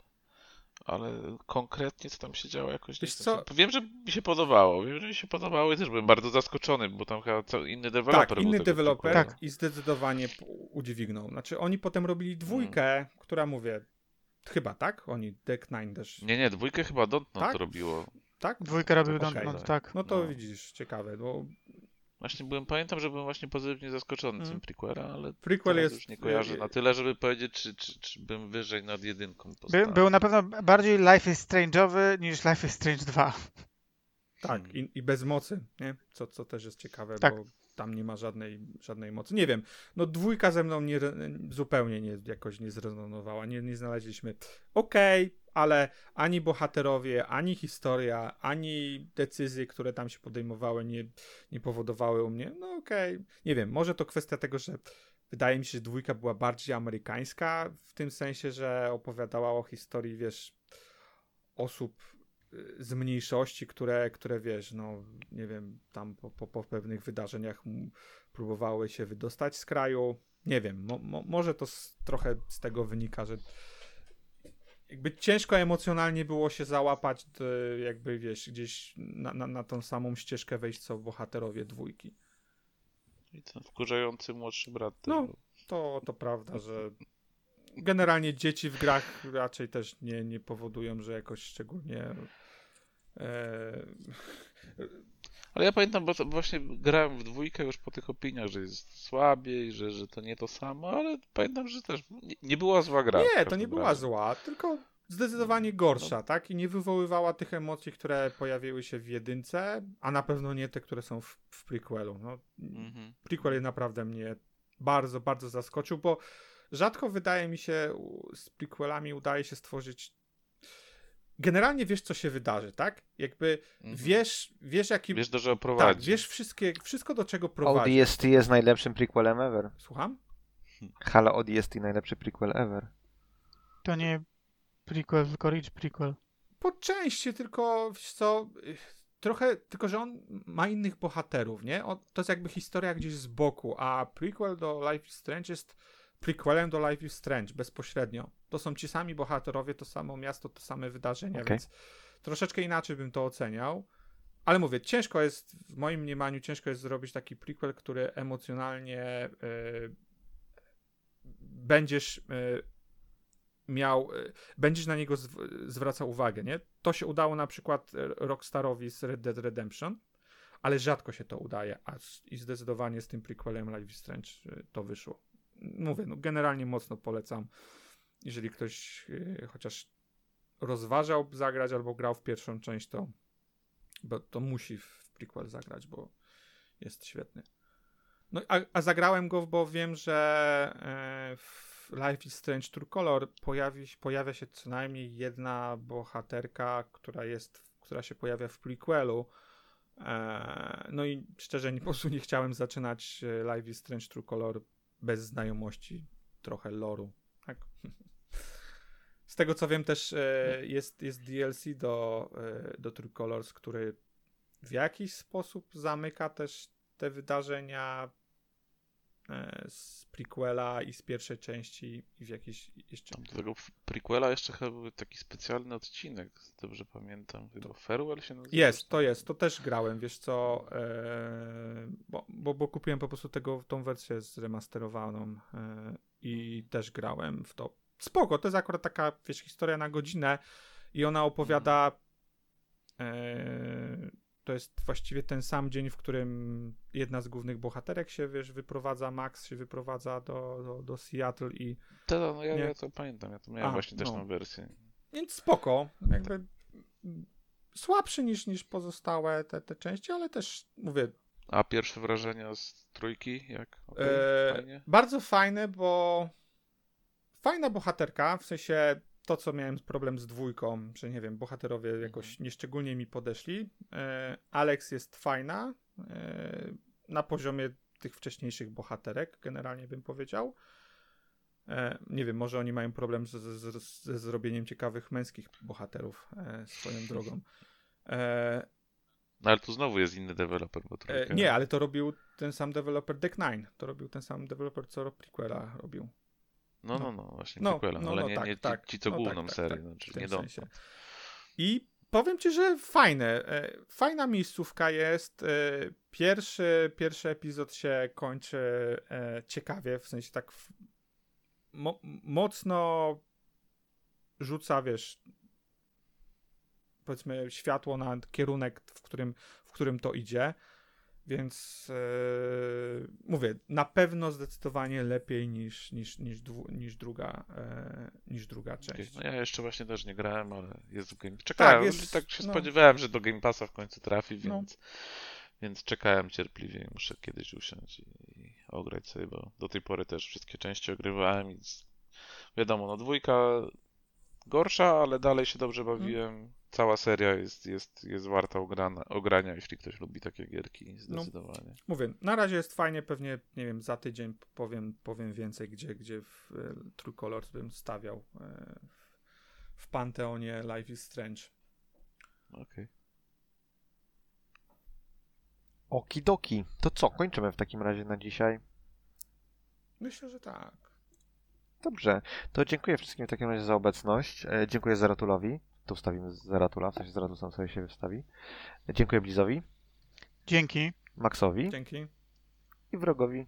ale konkretnie co tam się działo jakoś Wiesz nie co? Wiem, że mi się podobało, wiem, że mi się podobało i też byłem bardzo zaskoczony, bo tam chyba co, inny deweloper tak, inny deweloper. Tak. i zdecydowanie udźwignął. Znaczy oni potem robili dwójkę, która mówię, chyba tak? Oni Deck Nine też, Nie, nie, dwójkę chyba Dontnod Tak? robiło. tak? Dwójkę robił Okej. Dontnod, tak. No to No. widzisz, ciekawe, bo Właśnie byłem, pamiętam, że byłem właśnie pozytywnie zaskoczony Mhm. tym prequela, ale prequel jest... już nie kojarzę y, na tyle, żeby powiedzieć, czy, czy, czy bym wyżej nad jedynką By, postawił. był na pewno bardziej Life is Strange'owy niż Life is Strange 2. Tak, Hmm. i, i bez mocy, nie? Co, co też jest ciekawe, Tak. bo tam nie ma żadnej, żadnej mocy. Nie wiem, no dwójka ze mną nie, zupełnie nie, jakoś nie zrezonowała, nie, nie znaleźliśmy. Okej, ale ani bohaterowie, ani historia, ani decyzje, które tam się podejmowały, nie, nie powodowały u mnie, no okej. Nie wiem, może to kwestia tego, że wydaje mi się, że dwójka była bardziej amerykańska, w tym sensie, że opowiadała o historii, wiesz, osób y, z mniejszości, które, które wiesz, no nie wiem, tam po, po, po pewnych wydarzeniach próbowały się wydostać z kraju. Nie wiem, mo, mo, może to z, trochę z tego wynika, że jakby ciężko emocjonalnie było się załapać, jakby wiesz, gdzieś na, na, na tą samą ścieżkę wejść, co bohaterowie dwójki. I ten wkurzający młodszy brat też No. był. To, to prawda, że generalnie dzieci w grach raczej też nie, nie powodują, że jakoś szczególnie e, Ale ja pamiętam, bo właśnie grałem w dwójkę już po tych opiniach, że jest słabiej, że, że to nie to samo, ale pamiętam, że też nie, nie była zła gra. Nie, to nie była razie. zła, tylko zdecydowanie gorsza, tak? I nie wywoływała tych emocji, które pojawiły się w jedynce, a na pewno nie te, które są w, w prequelu. No, Mhm. prequel naprawdę mnie bardzo, bardzo zaskoczył, bo rzadko wydaje mi się z prequelami udaje się stworzyć generalnie wiesz, co się wydarzy, tak? Jakby Mhm. wiesz, wiesz jaki... Wiesz, do czego prowadzi. tak, wiesz wszystkie, wszystko do czego prowadzi. ODST jest najlepszym prequelem ever. Słucham? Halo ODST najlepszy prequel ever. To nie prequel, tylko rich prequel. Po części, tylko wiesz co, y, trochę, tylko że on ma innych bohaterów, nie? On, to jest jakby historia gdzieś z boku, a prequel do Life is Strange jest prequelem do Life is Strange, bezpośrednio. To są ci sami bohaterowie, to samo miasto, te same wydarzenia, Okej. więc troszeczkę inaczej bym to oceniał. Ale mówię, ciężko jest, w moim mniemaniu, ciężko jest zrobić taki prequel, który emocjonalnie y, będziesz y, miał, y, będziesz na niego zw- zwracał uwagę, nie? To się udało na przykład Rockstarowi z Red Dead Redemption, ale rzadko się to udaje, a i zdecydowanie z tym prequelem Life is Strange to wyszło. Mówię, no generalnie mocno polecam, jeżeli ktoś y, chociaż rozważał zagrać albo grał w pierwszą część, to, bo to musi w prequel zagrać, bo jest świetny. No, a, a zagrałem go, bo wiem, że e, w Life is Strange True Color pojawi, pojawia się co najmniej jedna bohaterka, która jest, która się pojawia w prequelu. E, no i szczerze, nie, po prostu nie chciałem zaczynać e, Life is Strange True Color bez znajomości trochę loru. Tak? Z tego co wiem też e, jest, jest DLC do, e, do True Colors, który w jakiś sposób zamyka też te wydarzenia e, z prequela i z pierwszej części i w jakiś jeszcze... Tam do tego prequela jeszcze chyba był taki specjalny odcinek, dobrze pamiętam. Chyba Farewell się nazywa? Jest, to jest, to też grałem, wiesz co, e, bo, bo, bo kupiłem po prostu tego, tą wersję zremasterowaną e, i też grałem w to. Spoko, to jest akurat taka, wiesz, historia na godzinę i ona opowiada e, to jest właściwie ten sam dzień, w którym jedna z głównych bohaterek się, wiesz, wyprowadza, Max się wyprowadza do, do, do Seattle i Ta, no ja, Nie. ja to pamiętam, ja to miałem A, właśnie też no. na wersję. Więc spoko. Jakby mm, słabszy niż, niż pozostałe te, te części, ale też mówię, A pierwsze wrażenia z trójki, jak? Okej, e, fajnie? bardzo fajne, bo fajna bohaterka, w sensie to, co miałem problem z dwójką, że nie wiem, bohaterowie jakoś nieszczególnie mi podeszli. E, Alex jest fajna e, na poziomie tych wcześniejszych bohaterek, generalnie bym powiedział. E, nie wiem, może oni mają problem z, z, z, ze zrobieniem ciekawych męskich bohaterów e, swoją drogą. E, No ale tu znowu jest inny deweloper, bo E, nie, ale to robił ten sam deweloper Deck Nine. To robił ten sam deweloper, co prequela robił. No, no, no. no, właśnie No, prequela, no, ale no, nie, tak, nie ci, tak. ci co No, główną tak, tak, serię, tak, znaczy nie do... sensie. I powiem ci, że fajne. e, Fajna miejscówka jest. e, Pierwszy, pierwszy epizod się kończy e, ciekawie, w sensie tak w, mo, mocno rzuca, wiesz, powiedzmy światło na kierunek, w którym, w którym to idzie. Więc e, mówię, na pewno zdecydowanie lepiej niż, niż, niż, dwu, niż, druga, e, niż druga część. No ja jeszcze właśnie też nie grałem, ale jest w Game Czekałem, jest- tak się no. spodziewałem, że do Game Passa w końcu trafi, No. więc, więc czekałem cierpliwie muszę kiedyś usiąść i, i ograć sobie, bo do tej pory też wszystkie części ogrywałem i z... wiadomo, no dwójka gorsza, ale dalej się dobrze bawiłem. Cała seria jest, jest, jest warta ograna, ogrania, jeśli ktoś lubi takie gierki, zdecydowanie. Mówię, na razie jest fajnie, pewnie, nie wiem, za tydzień powiem, powiem więcej, gdzie, gdzie w e, True Colors bym stawiał e, w, Panteonie Life is Strange. Okej. Okidoki. To co, kończymy w takim razie na dzisiaj. Myślę, że tak. Dobrze, to dziękuję wszystkim w takim razie za obecność. E, dziękuję Zaratulowi. Tu wstawimy Zaratula, w sensie Zaratul sam sobie się wystawi. E, dziękuję Blizowi, Dzięki. Maxowi Dzięki. i Wrogowi.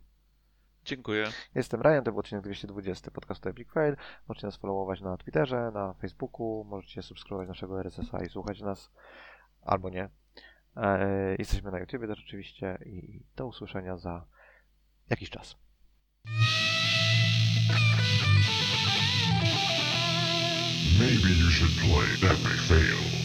Dziękuję. Jestem Ryan, to był odcinek 220 podcastu Epic Fail. Możecie nas followować na Twitterze, na Facebooku, możecie subskrybować naszego RSS-a i słuchać nas, albo nie. E, jesteśmy na YouTubie też oczywiście i do usłyszenia za jakiś czas. Maybe you should play Epic Fail.